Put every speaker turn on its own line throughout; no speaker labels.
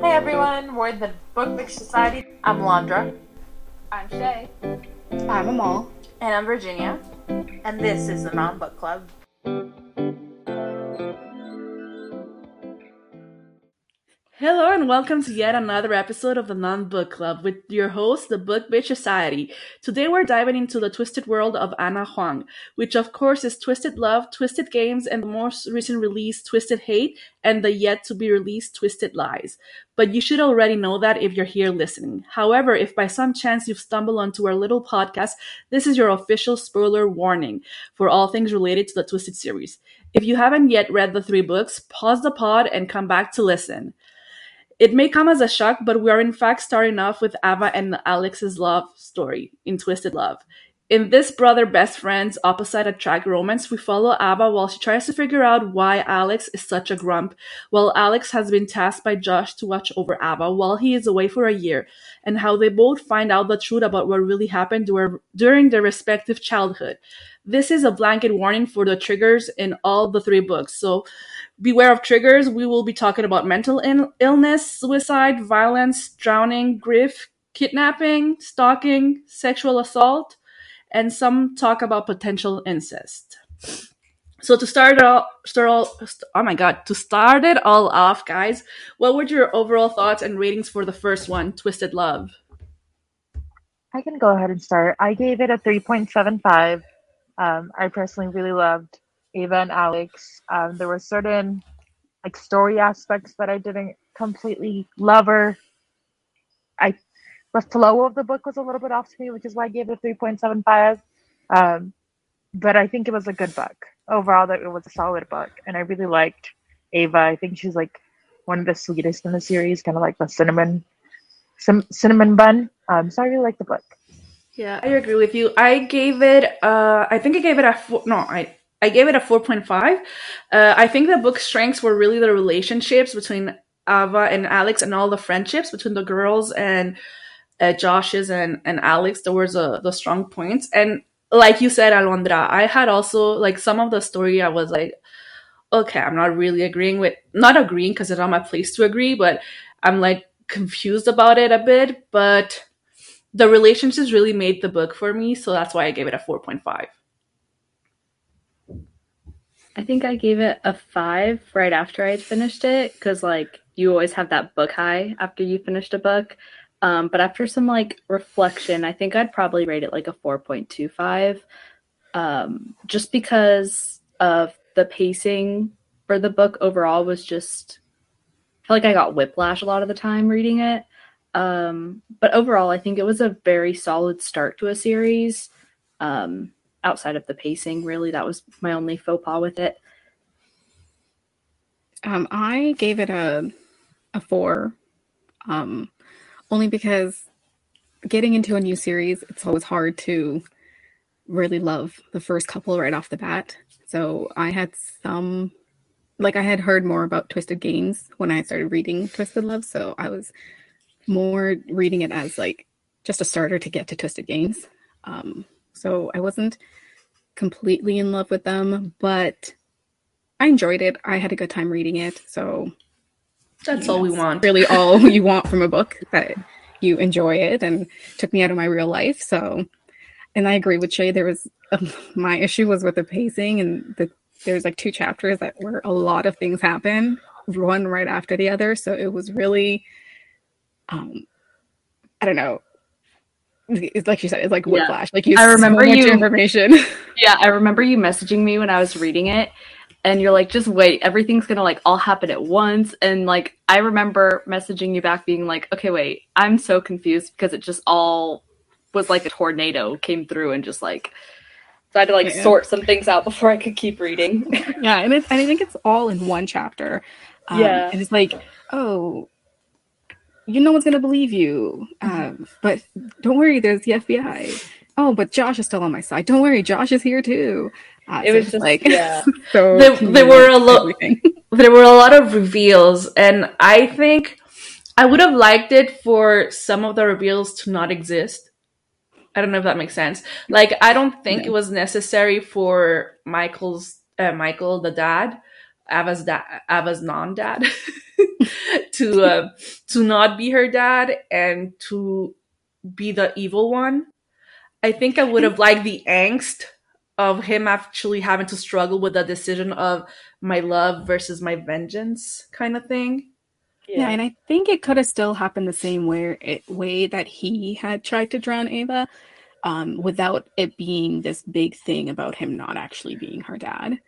Hey everyone, we're the Book Mix Society. I'm Londra.
I'm Shay.
I'm Amal.
And I'm Virginia. And this is the Non Book Club.
Hello and welcome to yet another episode of the Non Book Club with your host, the Book Bitch Society. Today we're diving into the twisted world of Ana Huang, which of course is Twisted Love, Twisted Games, and the most recent release, Twisted Hate, and the yet to be released Twisted Lies. But you should already know that if you're here listening. However, if by some chance you've stumbled onto our little podcast, this is your official spoiler warning for all things related to the Twisted series. If you haven't yet read the three books, pause the pod and come back to listen. It may come as a shock, but we are in fact starting off with Ava and Alex's love story in Twisted Love. In this brother best friends opposite attract romance, we follow Ava while she tries to figure out why Alex is such a grump, while Alex has been tasked by Josh to watch over Ava while he is away for a year, and how they both find out the truth about what really happened during their respective childhood. This is a blanket warning for the triggers in all the three books, so beware of triggers. We will be talking about mental in- illness, suicide, violence, drowning, grief, kidnapping, stalking, sexual assault, and some talk about potential incest. So to start it all, start all, oh my god, to start it all off, guys, what were your overall thoughts and ratings for the first one, Twisted Love?
I can go ahead and start. I gave it a 3.75. Um, I personally really loved Ava and Alex. Um, there were certain like story aspects that I didn't completely love or I the flow of the book was a little bit off to me, which is why I gave it a 3.75. Um, but I think it was a good book. Overall that it was a solid book. And I really liked Ava. I think she's like one of the sweetest in the series, kind of like the cinnamon some cinnamon bun. Um, so I really like the book.
Yeah, I agree with you. I gave it. Uh, I think I gave it a four. No, I I gave it a 4.5. Uh, I think the book's strengths were really the relationships between Ava and Alex and all the friendships between the girls and uh, Josh's and, and Alex. There was the strong points. And like you said, Alondra, I had also, like, some of the story I was like, okay, I'm not really agreeing with, not agreeing because it's not my place to agree, but I'm like confused about it a bit. But the relationships really made the book for me. So that's why I gave it a 4.5.
I think I gave it a five right after I had finished it because, like, you always have that book high after you finished a book. Um, but after some like reflection, I think I'd probably rate it like a 4.25 um, just because of the pacing for the book overall was just I like I got whiplash a lot of the time reading it. Um, but overall, I think it was a very solid start to a series. Um, outside of the pacing, really, that was my only faux pas with it.
Um, I gave it a a four, um, only because getting into a new series, it's always hard to really love the first couple right off the bat. So I had some, like I had heard more about Twisted Games when I started reading Twisted Love, so I was more reading it as like just a starter to get to Twisted Games. Um, so I wasn't completely in love with them, but I enjoyed it. I had a good time reading it. So
that's all we want.
Really, all you want from a book that you enjoy it and took me out of my real life. So, and I agree with Shay. There was um, my issue was with the pacing and the there's like two chapters that where a lot of things happen, one right after the other. So it was really, um, I don't know it's like you said, it's like whiplash. Yeah. Like you,
I remember
so
you
information.
Yeah, I remember you messaging me when I was reading it, and you're like, "Just wait, everything's gonna like all happen at once." And like, I remember messaging you back, being like, "Okay, wait, I'm so confused because it just all was like a tornado came through and just like." So I had to like yeah. sort some things out before I could keep reading.
yeah, and, it's, and I think it's all in one chapter. Um,
yeah,
and it's like, oh, you no one's gonna believe you. Um, but don't worry, there's the FBI. Oh, but Josh is still on my side. Don't worry, Josh is here too.
Uh, it so was just like yeah.
so there, there were a lot. there were a lot of reveals, and I think I would have liked it for some of the reveals to not exist. I don't know if that makes sense. Like, I don't think no. it was necessary for Michael's uh, Michael, the dad, Ava's dad, Ava's non-dad, to uh, to not be her dad and to be the evil one. I think I would have liked the angst of him actually having to struggle with the decision of my love versus my vengeance kind of thing.
Yeah. and I think it could have still happened the same way it, way that he had tried to drown Ava, um, without it being this big thing about him not actually being her dad.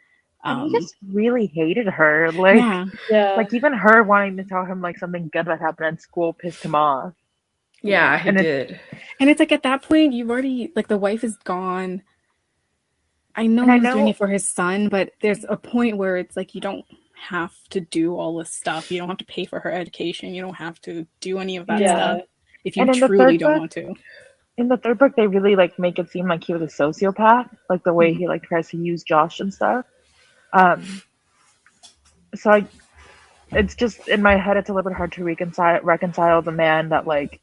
And
Um,
he just really hated her. Like,
yeah,
Yeah.
like even her wanting to tell him like something good that happened at school pissed him off.
Yeah, he
And it-
did.
and it's like at that point you've already like the wife is gone. I know
And I
he's doing it for his son, but there's a point where it's like you don't have to do all this stuff. You don't have to pay for her education. You don't have to do any of that
Yeah.
stuff if you
And
truly don't
book-
want to.
In the third book, they really like make it seem like he was a sociopath, like the
Mm-hmm.
way he like tries to use Josh and stuff. Um, so I, it's just in my head, it's a little bit hard to reconcile reconcile the man that like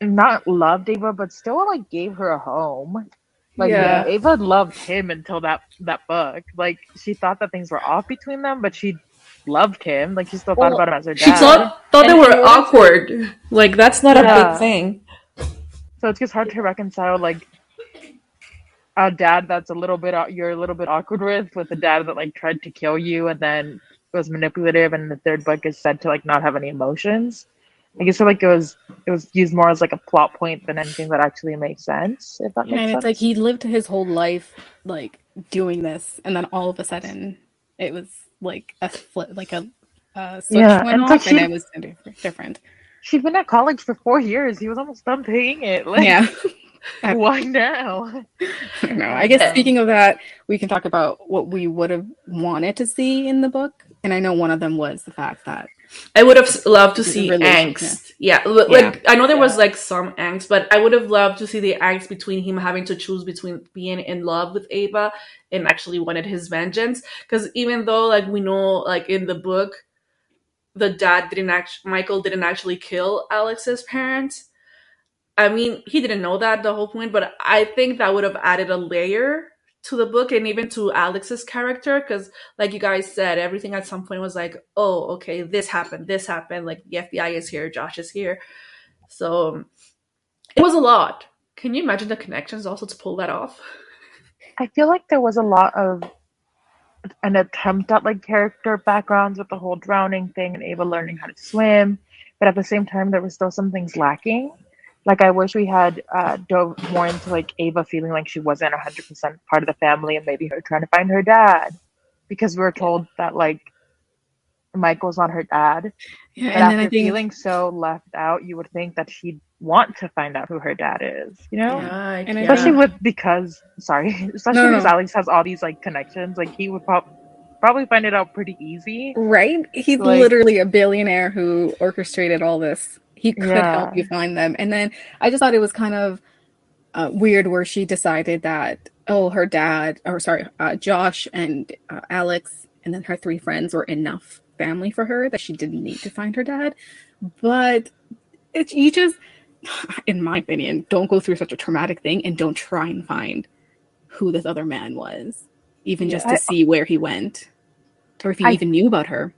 not loved Ava, but still like gave her a home. Like
Yeah.
Ava loved him until that that book. Like she thought that things were off between them, but she loved him. Like she still thought
Well,
about him as her dad.
She thought thought they were
in order to-
awkward. Like that's not a
Yeah.
big thing.
So it's just hard to reconcile like a dad that's a little bit you're a little bit awkward with with a dad that like tried to kill you and then was manipulative and the third book is said to like not have any emotions. I guess like it was it was used more as like a plot point than anything that actually makes sense. If that makes
And
sense.
it's like he lived his whole life like doing this, and then all of a sudden it was like a flip, like a uh, switch
Yeah,
went
and
off,
like
and it was different.
She'd been at college for four years. He was almost done paying it. Like,
Yeah,
why now?
I don't know. I guess speaking of that, we can talk about what we would have wanted to see in the book, and I know one of them was the fact that
I would have loved to see
Relation,
angst. Yeah, l- like I know there was like some angst, but I would have loved to see the angst between him having to choose between being in love with Ava and actually wanted his vengeance. Because even though like we know like in the book, the dad didn't act Michael didn't actually kill Alex's parents. I mean, he didn't know that the whole point, but I think that would have added a layer to the book and even to Alex's character because like you guys said, everything at some point was like, oh, okay, this happened, this happened. Like the FBI is here, Josh is here. So it was a lot. Can you imagine the connections also to pull that off?
I feel like there was a lot of an attempt at like character backgrounds with the whole drowning thing and Ava learning how to swim, but at the same time there was still some things lacking. Like I wish we had uh, dove more into like Ava feeling like she wasn't hundred percent part of the family and maybe her trying to find her dad, because we were told that like Michael's not her dad.
yeah,
But
and
after
I think
feeling so left out, you would think that she'd want to find out who her dad is. You know.
And
especially
Yeah.
with because sorry, especially
No, no.
because Alex has all these like connections. Like he would prob- probably find it out pretty easy.
right, he's
Like-
literally a billionaire who orchestrated all this. He could
Yeah.
help you find them, and then I just thought it was kind of uh, weird where she decided that oh, her dad or sorry, uh, Josh and uh, Alex, and then her three friends were enough family for her that she didn't need to find her dad. But it's you just, in my opinion, don't go through such a traumatic thing and don't try and find who this other man was, even just
Yeah.
to see where he went or if he
I-
even knew about her.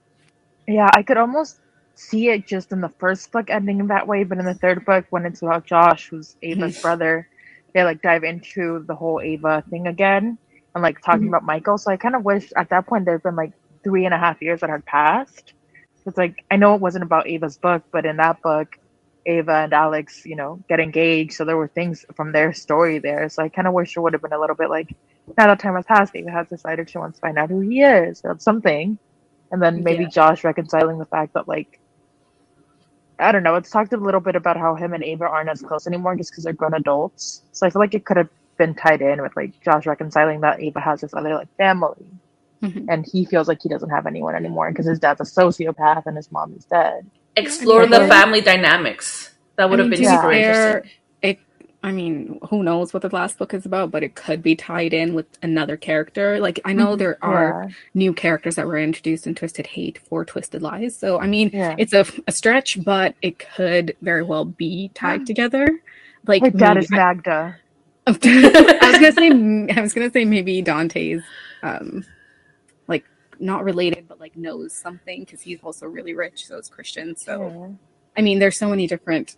Yeah, I could almost see it just in the first book ending that way, but in the third book, when it's about Josh, who's Ava's brother, they like dive into the whole Ava thing again and like talking
Mhm.
about Michael. So I kind of wish at that point there'd been like three and a half years that had passed. It's like I know it wasn't about Ava's book, but in that book, Ava and Alex, you know, get engaged. So there were things from their story there. So I kind of wish it would have been a little bit like now that time has passed, Ava has decided she wants to find out who he is or something. And then maybe
Yeah.
Josh reconciling the fact that like I don't know. It's talked a little bit about how him and Ava aren't as close anymore just because they're grown adults. So I feel like it could have been tied in with like Josh reconciling that Ava has this other like family,
Mhm.
and he feels like he doesn't have anyone anymore because his dad's a sociopath and his mom is dead.
Explore the family dynamics. That would
I
have been super
fair,
interesting.
I mean, who knows what the last book is about, but it could be tied in with another character. Like, I know
Mhm.
there are
Yeah,
new characters that were introduced in Twisted Hate for Twisted Lies. So, I mean,
yeah.
it's a, a stretch, but it could very well be tied together. Like, maybe-
is Magda.
I was gonna say, I was gonna say maybe Dante's, um, like not related but like knows something because he's also really rich, so is Christian. So
Yeah.
I mean, there's so many different.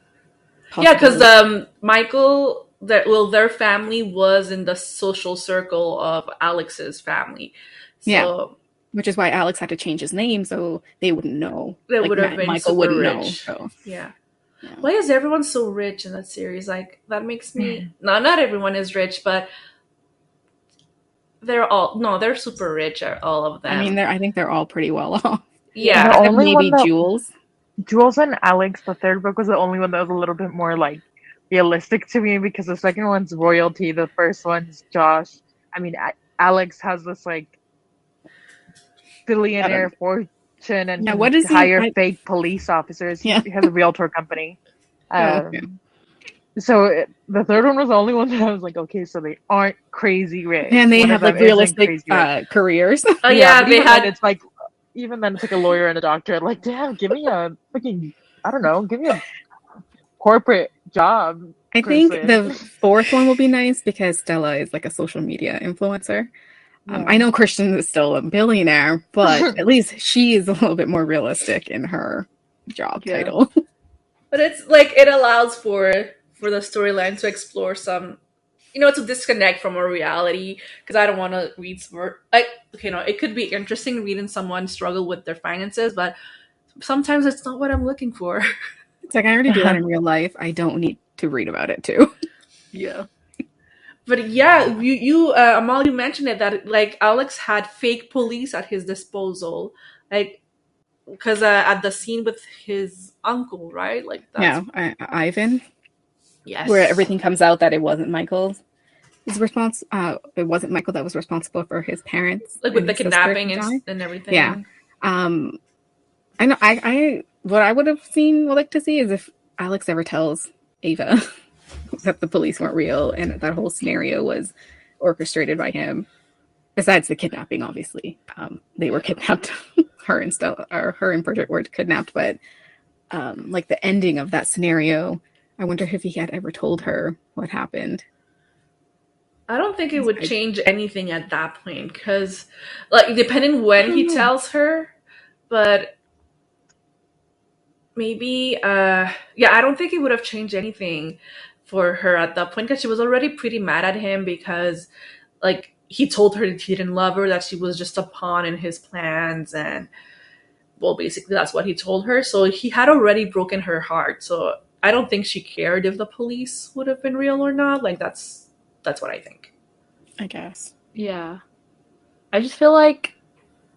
Yeah, because um, Michael, that well, their family was in the social circle of Alex's family. So
Yeah. which is why Alex had to change his name so they wouldn't know.
They
Like,
would have
Ma-
been
michael wouldn't know. So
yeah.
yeah.
Why is everyone so rich in that series? Like that makes me no, not everyone is rich, but they're all no, they're super rich. All of them?
I mean, they're I think they're all pretty well off.
yeah,
The only
maybe
one that-
Jules.
Jules and Alex, the third book was the only one that was a little bit more like realistic to me because the second one's royalty, the first one's Josh. I mean, A- Alex has this like billionaire fortune and
Yeah,
can
what is he-
hire
I-
fake police officers. He-
Yeah.
He has a realtor company.
Oh,
Um,
okay.
So it, the third one was the only one that I was like, okay, so they aren't crazy rich.
And they
One
have like realistic uh, careers.
oh yeah,
but
they had
Then it's like, even then, it's like a lawyer and a doctor. Like, damn, give me a fucking, I don't know, give me a corporate job.
I think the fourth one will be nice because Stella is like a social media influencer. Um,
Yeah.
I know Christian is still a billionaire, but at least she is a little bit more realistic in her job
Yeah.
title.
But it's like it allows for for the storyline to explore some, you know, to disconnect from a reality. Because I don't want to read like, you know, it could be interesting reading someone struggle with their finances, but sometimes it's not what I'm looking for.
It's like I already do that in real life. I don't need to read about it too.
Yeah. But yeah, you you uh, Amal, you mentioned it that like Alex had fake police at his disposal, like because uh, at the scene with his uncle, right? Like
yeah, I, Ivan,
yes,
where everything comes out that it wasn't Michael's. His response, uh, it wasn't Michael that was responsible for his parents,
like with the kidnapping and, and everything.
Yeah. Um, I know. I, I what I would have seen, would like to see, is if Alex ever tells Ava that the police weren't real and that whole scenario was orchestrated by him. Besides the kidnapping, obviously, um, they were kidnapped. her and Stella, or her and Bridget were kidnapped, but um, like the ending of that scenario, I wonder if he had ever told her what happened.
I don't think it would change anything at that point because, like, depending when he
know.
tells her, but maybe, uh, yeah, I don't think it would have changed anything for her at that point because she was already pretty mad at him because, like, he told her that he didn't love her, that she was just a pawn in his plans, and well, basically that's what he told her. So he had already broken her heart. So I don't think she cared if the police would have been real or not. Like, that's that's what I think.
I guess.
Yeah. I just feel like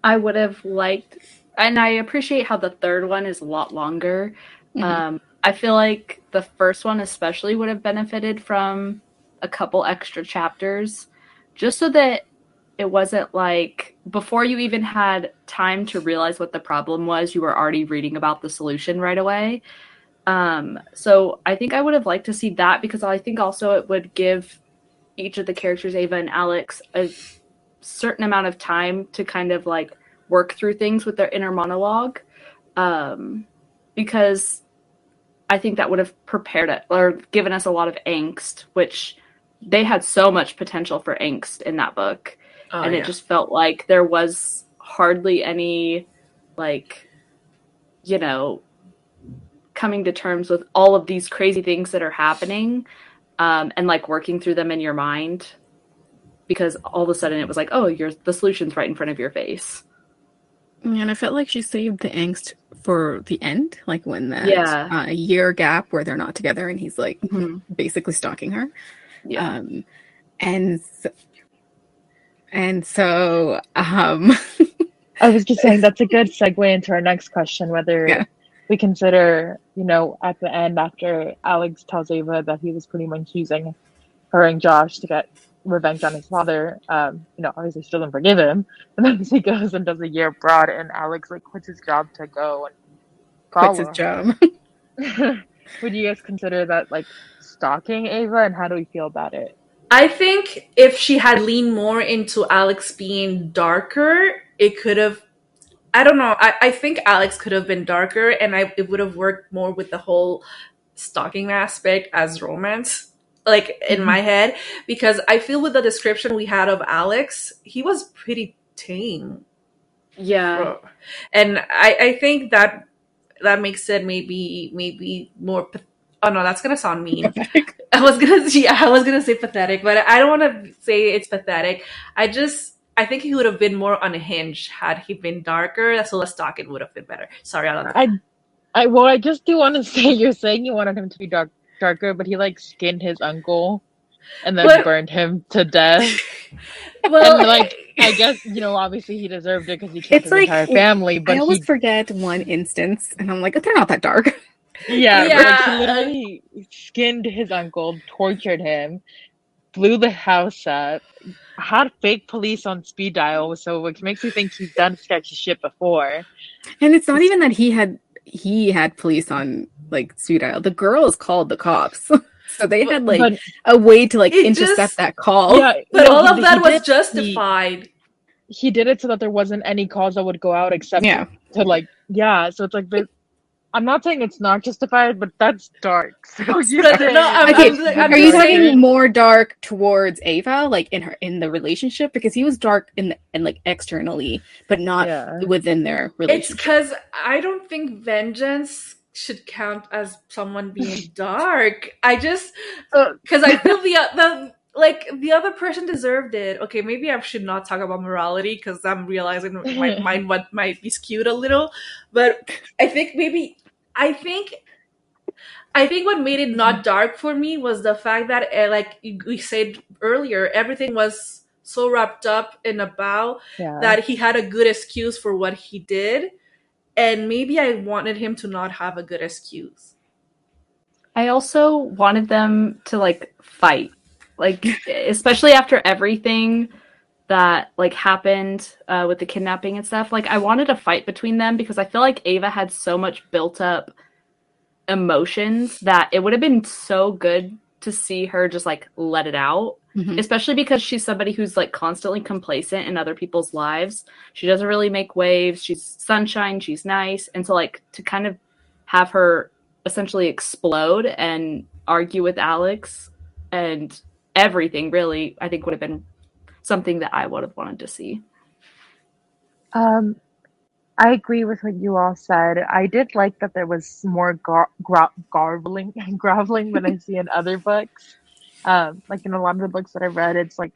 I would have liked, and I appreciate how the third one is a lot longer.
Mhm.
Um, I feel like the first one, especially, would have benefited from a couple extra chapters just so that it wasn't like before you even had time to realize what the problem was, you were already reading about the solution right away. Um, so I think I would have liked to see that because I think also it would give each of the characters, Ava and Alex, a certain amount of time to kind of like work through things with their inner monologue. Um, because I think that would have prepared it or given us a lot of angst, which they had so much potential for angst in that book.
Oh,
and
yeah.
it just felt like there was hardly any, like, you know, coming to terms with all of these crazy things that are happening um, and like working through them in your mind because all of a sudden it was like oh you're the solution's right in front of your face
And I felt like she saved the angst for the end, like when that
Yeah.
uh, year gap where they're not together and he's like
Mhm.
basically stalking her.
yeah
Um, and s- and so um,
I was just saying that's a good segue into our next question whether
Yeah.
We consider, you know, at the end after Alex tells Ava that he was pretty much using her and Josh to get revenge on his father, um, you know, obviously still doesn't forgive him. And then he goes and does a year abroad and Alex like quits his job to go and
quits his
follow.
job.
Would you guys consider that like stalking Ava and how do we feel about it?
I think if she had leaned more into Alex being darker, it could have. I don't know. I, I think Alex could have been darker, and I it would have worked more with the whole stalking aspect as romance, like in my mm-hmm. head. Because I feel with the description we had of Alex, he was pretty tame.
Yeah.
And I, I think that that makes it maybe maybe more. Oh no, that's gonna sound mean. I was gonna yeah, I was gonna say pathetic, but I don't want to say it's pathetic. I just I think he would have been more unhinged had he been darker. So less talk it would have been better. Sorry, Alana.
I, I well, I just do want to say you're saying you wanted him to be dark, darker, but he like skinned his uncle, and then
But-
burned him to death.
well,
and like, I guess you know, obviously he deserved it because he killed
It's
his
like-
entire family. But
I always
he,
forget one instance, and I'm like, they're not that dark.
yeah,
Yeah,
like, he literally skinned his uncle, tortured him, blew the house up, had fake police on speed dial, so which makes me think he's done sketchy shit before.
And it's not even that he had he had police on like speed dial. The girls called the cops, so they had like
but
a way to like intercept
just-
that call.
yeah,
but
no,
all
he-
of that was
did-
justified.
He, he did it so that there wasn't any calls that would go out except
Yeah.
to like yeah. So it's like but I'm not saying it's not justified, but that's dark. So you
But no, I'm-
Okay,
I'm- I'm
Are you
just saying-
talking more dark towards Ava, like in her in the relationship? Because he was dark in the, and like externally, but not
Yeah.
within their relationship.
It's because I don't think vengeance should count as someone being dark. I just
uh,
because I feel the the like the other person deserved it. Okay, maybe I should not talk about morality because I'm realizing my mind what might be skewed a little. But I think maybe I think I think what made it not dark for me was the fact that uh, like we said earlier, everything was so wrapped up in a bow
yeah.
that he had a good excuse for what he did. And maybe i wanted him to not have a good excuse.
I also wanted them to like fight, like especially after everything that like happened uh, with the kidnapping and stuff. Like I wanted a fight between them because I feel like Ava had so much built up emotions that it would have been so good to see her just like let it out.
Mhm.
Especially because she's somebody who's like constantly complacent in other people's lives. She doesn't really make waves. She's sunshine. She's nice. And so, like, to kind of have her essentially explode and argue with Alex and everything really, I think would have been something that I would have wanted to see.
Um, I agree with what you all said. I did like that there was more gar- and groveling than I see in other books. Um, like in a lot of the books that I've read, it's like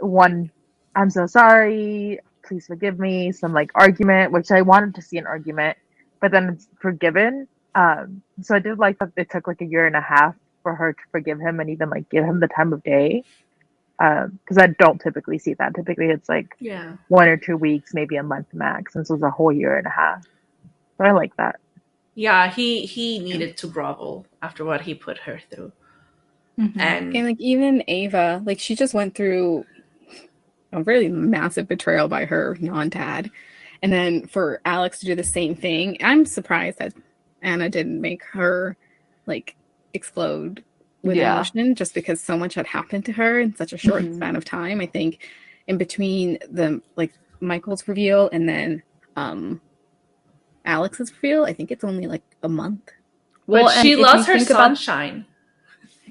one, I'm so sorry, please forgive me, some like argument, which I wanted to see an argument, but then it's forgiven. Um, so I did like that it took like a year and a half for her to forgive him and even like give him the time of day. Um, because I don't typically see that. Typically, it's like
yeah
one or two weeks, maybe a month max. And this was a whole year and a half. But I like that.
yeah he he needed to grovel after what he put her through
Mm-hmm.
and
And like even Ava, like she just went through a really massive betrayal by her non-dad. And then for Alex to do the same thing, I'm surprised that Ana didn't make her like explode with
Yeah.
emotion just because so much had happened to her in such a short
Mhm.
span of time. I think in between the like Michael's reveal and then um Alex's reveal, I think it's only like a month.
Well,
but she
if you
lost her
think about-
sunshine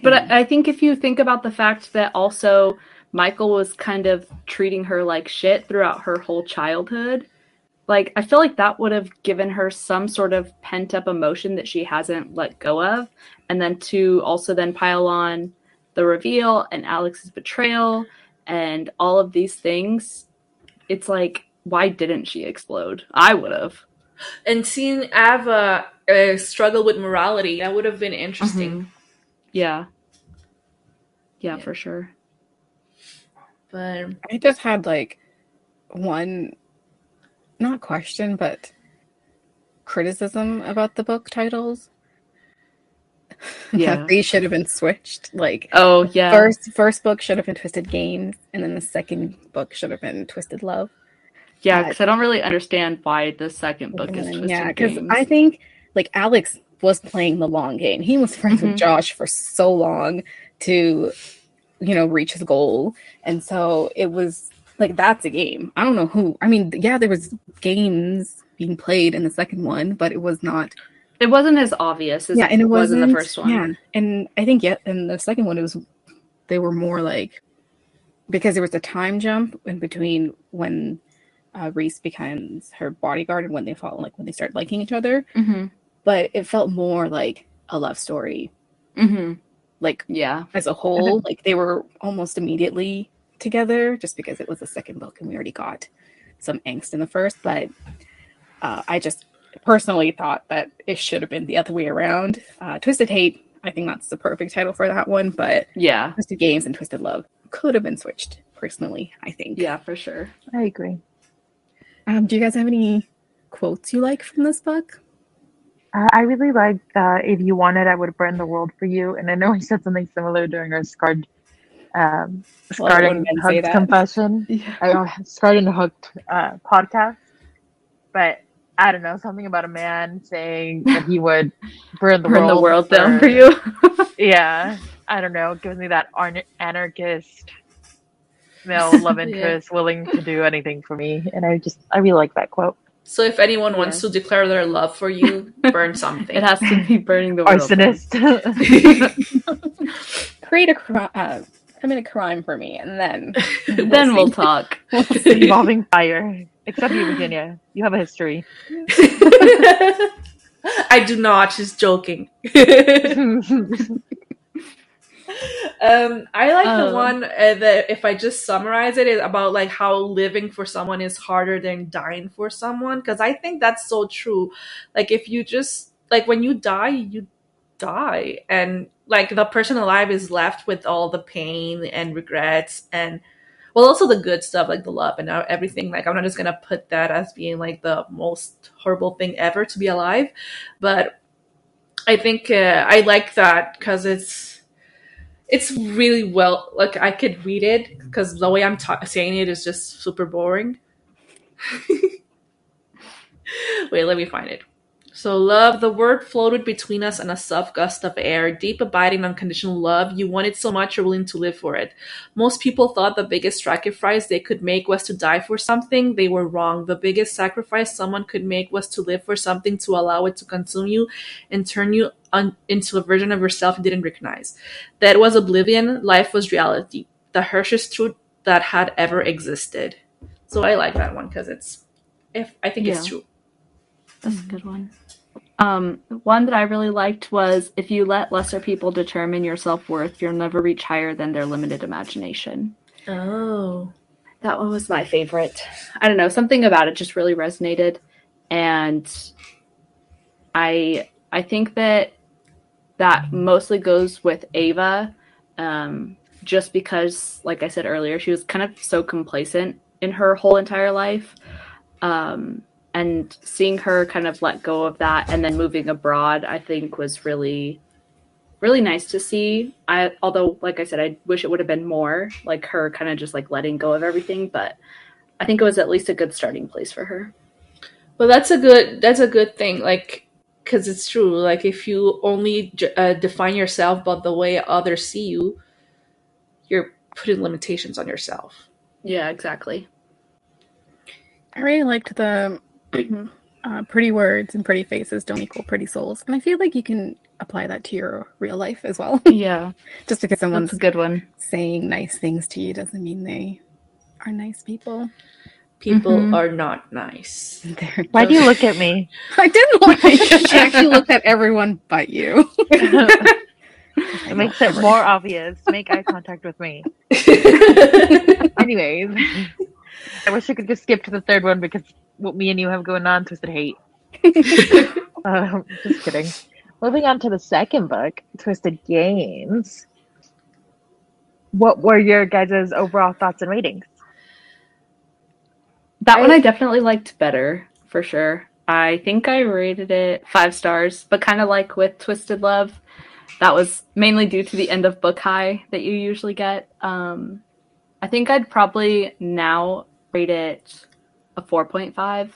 But I, I think if you think about the fact that also Michael was kind of treating her like shit throughout her whole childhood, like I feel like that would have given her some sort of pent up emotion that she hasn't let go of. And then to also then pile on the reveal and Alex's betrayal and all of these things, it's like, why didn't she explode? I would have.
and seeing ava uh, struggle with morality that would have been interesting
Yeah. Yeah,
Yeah.
for sure.
but
I just had like one, not question, but criticism about the book titles.
Yeah.
They should have been switched. Like
Oh, yeah.
first first book should have been Twisted Games, and then the second book should have been Twisted Love.
Yeah, because I don't really understand why the second book is Twisted
yeah, because I think like Alex was playing the long game. He was friends
Mhm.
with Josh for so long to, you know, reach his goal, and so it was like that's a game. I don't know who. I mean, yeah, there was games being played in the second one, but it was not.
it wasn't as obvious as
yeah, and it
it was in the first one.
Yeah, and I think yeah, in the second one it was they were more like because there was a time jump in between when uh, Reese becomes her bodyguard and when they fall like when they start liking each other.
Mm-hmm.
But it felt more like a love story,
Mm-hmm.
like
Yeah.
as a whole. like they were almost immediately together, just because it was the second book and we already got some angst in the first. But uh, I just personally thought that it should have been the other way around. Uh, Twisted Hate, I think that's the perfect title for that one. But
Yeah.
Twisted Games and Twisted Love could have been switched. Personally, I think.
Yeah, for sure.
I agree.
Um, do you guys have any quotes you like from this book?
Uh, I really like uh, if you wanted, I would burn the world for you. And I know I said something similar during our scarred, um,
Well,
scarred
when
and
men
hooked confession,
Yeah.
uh, scarred and hooked uh, podcast. But I don't know something about a man saying that he would burn the
Burn
world,
the world down for you.
Yeah, I don't know. It gives me that ar- anarchist male love
Yeah.
interest willing to do anything for me, and I just I really like that quote.
So if anyone wants to declare their love for you, burn something.
it has to be burning the world.
Arsonist.
Create a crime, uh, commit a crime for me, and then
then we'll talk.
involving fire. Except you, Virginia. You have a history.
I do not. She's joking. um, I like the
Um,
one uh, that if I just summarize it is about like how living for someone is harder than dying for someone because I think that's so true. Like if you just like when you die, you die, and like the person alive is left with all the pain and regrets and well also the good stuff like the love and everything. Like i'm not just gonna put that as being like the most horrible thing ever to be alive. But i think uh, i like that because it's it's really well like i could read it because the way i'm ta- saying it is just super boring. Wait let me find it so love, the word floated between us on a soft gust of air, deep abiding unconditional love. You want it so much you're willing to live for it. Most people thought the biggest sacrifice they could make was to die for something. They were wrong. The biggest sacrifice someone could make was to live for something to allow it to consume you and turn you into a version of yourself you didn't recognize. That was oblivion. Life was reality. The harshest truth that had ever existed. So I like that one because it's, if I think it's true.
That's a good one. Um, one that I really liked was if you let lesser people determine your self worth, you'll never reach higher than their limited imagination.
Oh.
That one was my favorite. I don't know, something about it just really resonated, and I I think that that mostly goes with Ava, um, just because, like I said earlier, she was kind of so complacent in her whole entire life, um, and seeing her kind of let go of that and then moving abroad, I think was really really nice to see. I although like I said, I wish it would have been more like her kind of just like letting go of everything, but I think it was at least a good starting place for her.
Well, that's a good that's a good thing. Like, because it's true. Like, if you only j- uh, define yourself by the way others see you, you're putting limitations on yourself.
Yeah, exactly.
I really liked the uh, pretty words and pretty faces don't equal pretty souls, and I feel like you can apply that to your real life as well.
Yeah,
Just because someone's
that's a good one.
saying nice things to you doesn't mean they are nice people.
People
Mhm.
are not nice.
They're
Why do you look at me?
I didn't look. at you. she actually looked at everyone but you.
It makes it more obvious. Make eye contact with me. Anyways, I wish I could just skip to the third one because what me and you have going on, Twisted Hate. Um, just kidding. Moving on to the second book, Twisted Games. What were your guys' overall thoughts and ratings?
That one
I-
I definitely liked better for sure. I think I rated it five stars, but kind of like with Twisted Love, that was mainly due to the end of book high that you usually get. Um, I think I'd probably now rate it a 4.5.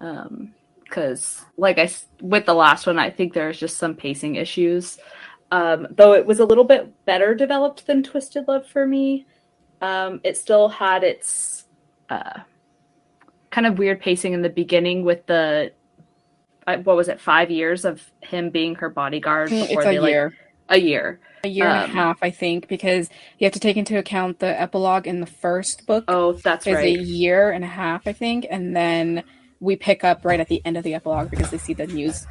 Um, because like i with the last one, I think there's just some pacing issues. Um, though it was a little bit better developed than Twisted Love for me. Um, it still had its uh, kind of weird pacing in the beginning with the uh, what was it five years of him being her bodyguard
It's
before
a
they like
year.
A year.
A year and
Um,
a half, I think, because you have to take into account the epilogue in the first book
Oh, that's
is a year and a half, I think, and then we pick up right at the end of the epilogue because they see the news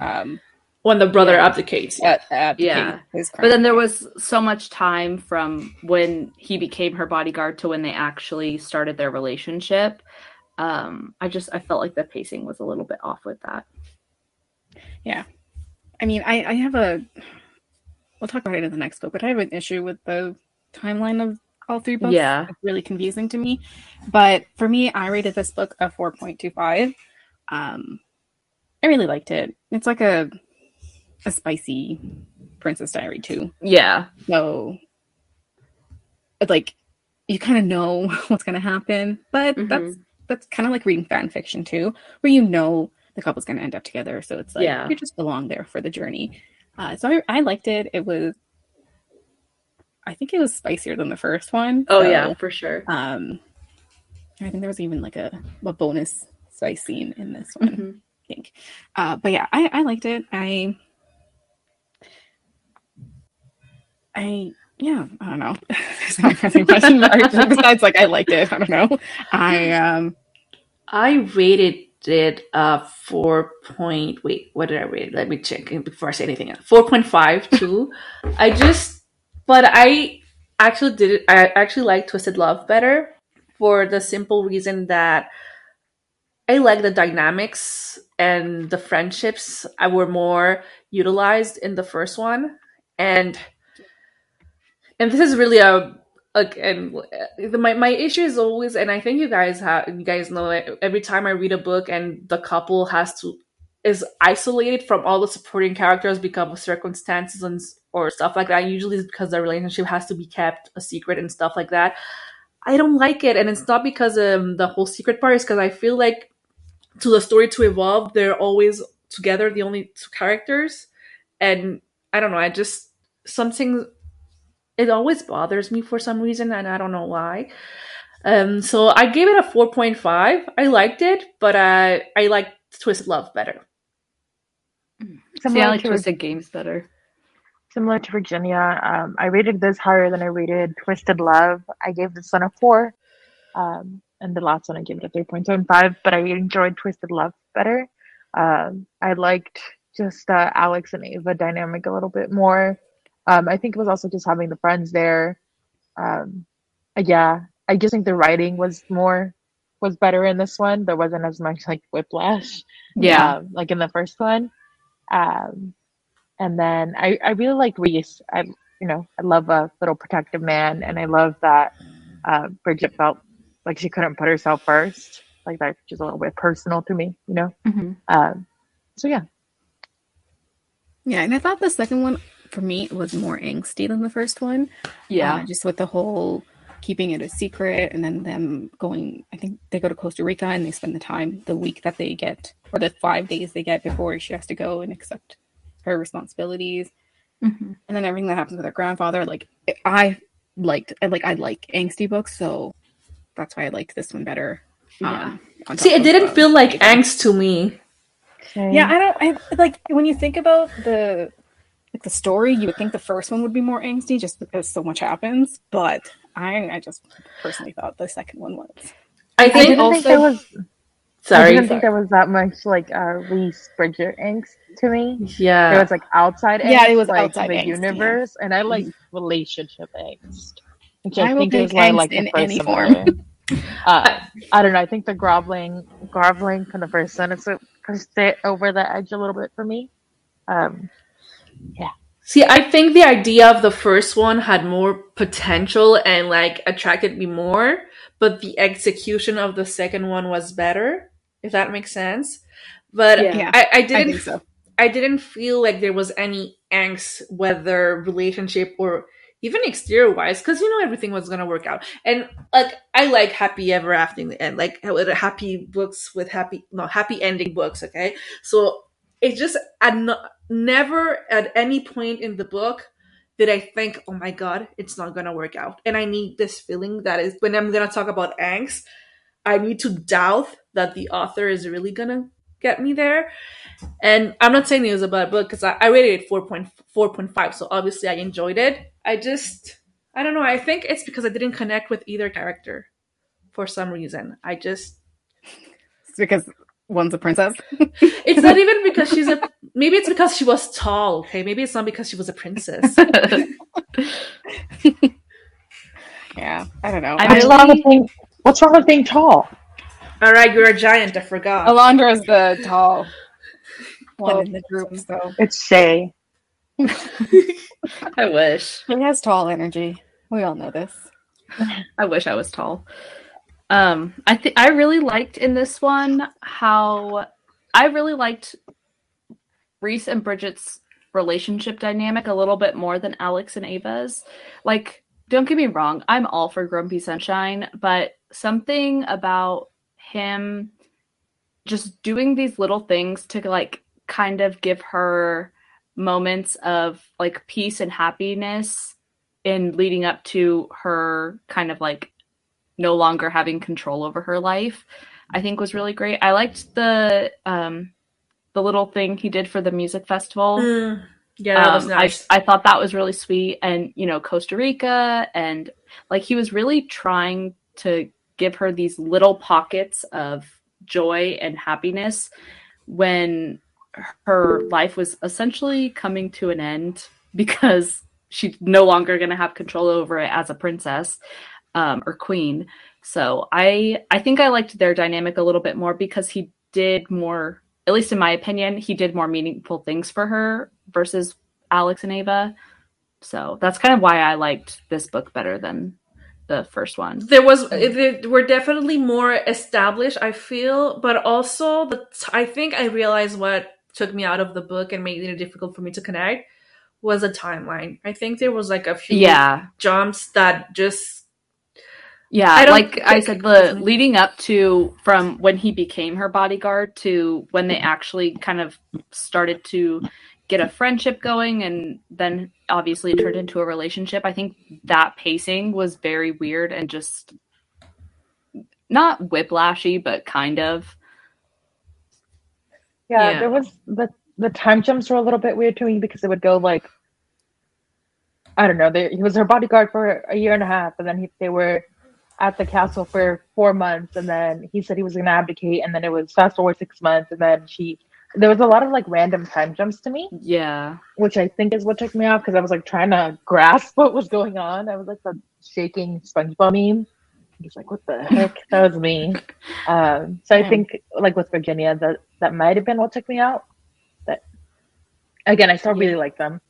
um,
when the brother
Yeah.
abdicates.
at, at
Yeah. But then there was so much time from when he became her bodyguard to when they actually started their relationship. Um, I just I felt like the pacing was a little bit off with that. Yeah.
I mean, I, I have a. We'll talk about it in the next book, but I have an issue with the timeline of all three books.
Yeah.
It's really confusing to me. But for me, I rated this book a 4.25. Um, I really liked it. It's like a a spicy Princess Diary too.
Yeah.
So, it's like you kind of know what's going to happen, but
Mhm.
that's that's kind of like reading fan fiction too, where you know the couple's going to end up together. So it's like
Yeah.
you're just along there for the journey. Uh, so I, I liked it. It was, I think it was spicier than the first one.
Oh
so,
yeah, for sure.
Um, I think there was even like a, a bonus spice scene in this one.
Mhm.
I think. Uh, but yeah, I, I liked it. I, I, yeah, I don't know. There's not really much in there besides like I liked it. I don't know. I um,
I rated it uh four point wait, what did I rate it? Let me check before I say anything else. Four point five two. I just but I actually did it I actually like Twisted Love better for the simple reason that I like the dynamics and the friendships I were more utilized in the first one. And and this is really a and the, my my issue is always and i think you guys have you guys know it every time i read a book and the couple has to is isolated from all the supporting characters because of circumstances and or stuff like that usually it's because the relationship has to be kept a secret and stuff like that. I don't like it and it's not because um the whole secret part is because i feel like to the story to evolve they're always together the only two characters. And i don't know i just something it always bothers me for some reason and i don't know why um so i gave it a 4.5 i liked it but uh, i like twisted love better
See,
Similar
I like
to
Twisted Games better.
similar to Virginia, um, I rated this higher than I rated Twisted Love. I gave this one a four, um, and the last one I gave it a three point seven five. But I enjoyed Twisted Love better. Um, I liked just uh, Alex and Ava dynamic a little bit more. Um, I think it was also just having the friends there. Um, uh, yeah, I just think the writing was more was better in this one. There wasn't as much like whiplash
Yeah.
um, like in the first one. Um, and then I, I really like Reese. I, you know, I love a little protective man, and I love that uh, Bridget felt like she couldn't put herself first. Like that, just a little bit personal to me, you know.
Mhm.
Um, so yeah,
yeah, and I thought the second one for me it was more angsty than the first one.
Yeah.
uh, just with the whole keeping it a secret and then them going i think they go to costa rica and they spend the time the week that they get or the five days they get before she has to go and accept her responsibilities
Mhm.
and then everything that happens with her grandfather like i liked I like i like angsty books so that's why i liked this one better
Yeah.
um,
see it didn't feel like angst to me
yeah i don't I, like when you think about the like the story you would think the first one would be more angsty just because so much happens but i i just personally thought the second one was
i
I
think
didn't
also
think there was. I didn't think there was that much like uh, Reese Bridget angst to me.
yeah
It was like outside angst,
Yeah, it was
like
outside
the
angst, yeah.
universe, and I like relationship angst. Which
I
I,
will
think is why I
angst
like the
in
first
any form.
uh, I don't know. I think the groveling, groveling from the first sentence it pushed it over the edge a little bit for me. Um,
See, I think the idea of the first one had more potential and like attracted me more, but the execution of the second one was better, if that makes sense. But
Yeah.
Yeah,
I, I
I
didn't
think so.
I didn't feel like there was any angst, whether relationship or even exterior wise, because you know everything was gonna work out. And like I like happy ever after in the end, like with happy books with happy no happy ending books. Okay, so it just at never at any point in the book did I think, oh my god, it's not gonna work out. And I need this feeling that is when I'm gonna talk about angst, I need to doubt that the author is really gonna get me there. And I'm not saying it was a bad book because I, I rated it 4.4.5, so obviously I enjoyed it. I just, I don't know. I think it's because I didn't connect with either character for some reason. I just,
It's because one's a princess.
it's not even because she's a, maybe it's because she was tall, okay? Maybe it's not because she was a princess.
yeah, I don't know.
I
What's
really-
wrong with being, what's wrong with being tall?
All right, you're a giant, I forgot.
Alondra's the tall one in the group, so
It's Shay.
I wish.
he has tall energy. We all know this.
I wish I was tall. Um, I think I really liked in this one how I really liked Rhys and Bridget's relationship dynamic a little bit more than Alex and Ava's. Like, don't get me wrong, I'm all for Grumpy Sunshine, but something about him just doing these little things to like kind of give her moments of like peace and happiness in leading up to her kind of like no longer having control over her life i think was really great. I liked the um the little thing he did for the music festival.
Mm, yeah, that was
um,
nice.
I, I thought that was really sweet and you know costa rica and like he was really trying to give her these little pockets of joy and happiness when her life was essentially coming to an end because she's no longer going to have control over it as a princess um, or queen. So i i think i liked their dynamic a little bit more because he did more at least in my opinion he did more meaningful things for her versus alex and ava. So that's kind of why i liked this book better than the first one.
There was they were definitely more established i feel but also the i think i realized what took me out of the book and made it difficult for me to connect was a timeline. I think there was like a few
yeah.
jumps that just
Yeah, like I said, the leading up to from when he became her bodyguard to when they mm-hmm. actually kind of started to get a friendship going and then obviously it turned into a relationship. I think that pacing was very weird and just not whiplashy, but kind of.
Yeah,
Yeah.
there was the the time jumps were a little bit weird to me because it would go like I don't know. They, he was her bodyguard for a year and a half, and then he, they were at the castle for four months, and then he said he was going to abdicate, and then it was fast forward six months, and then she. There was a lot of like random time jumps to me,
Yeah.
which I think is what took me off because I was like trying to grasp what was going on. I was like the shaking SpongeBob meme. He's like, "What the heck?" That was me. Um, so I
Yeah.
think, like with Virginia, that that might have been what took me out. But again, I still really
Yeah.
like them.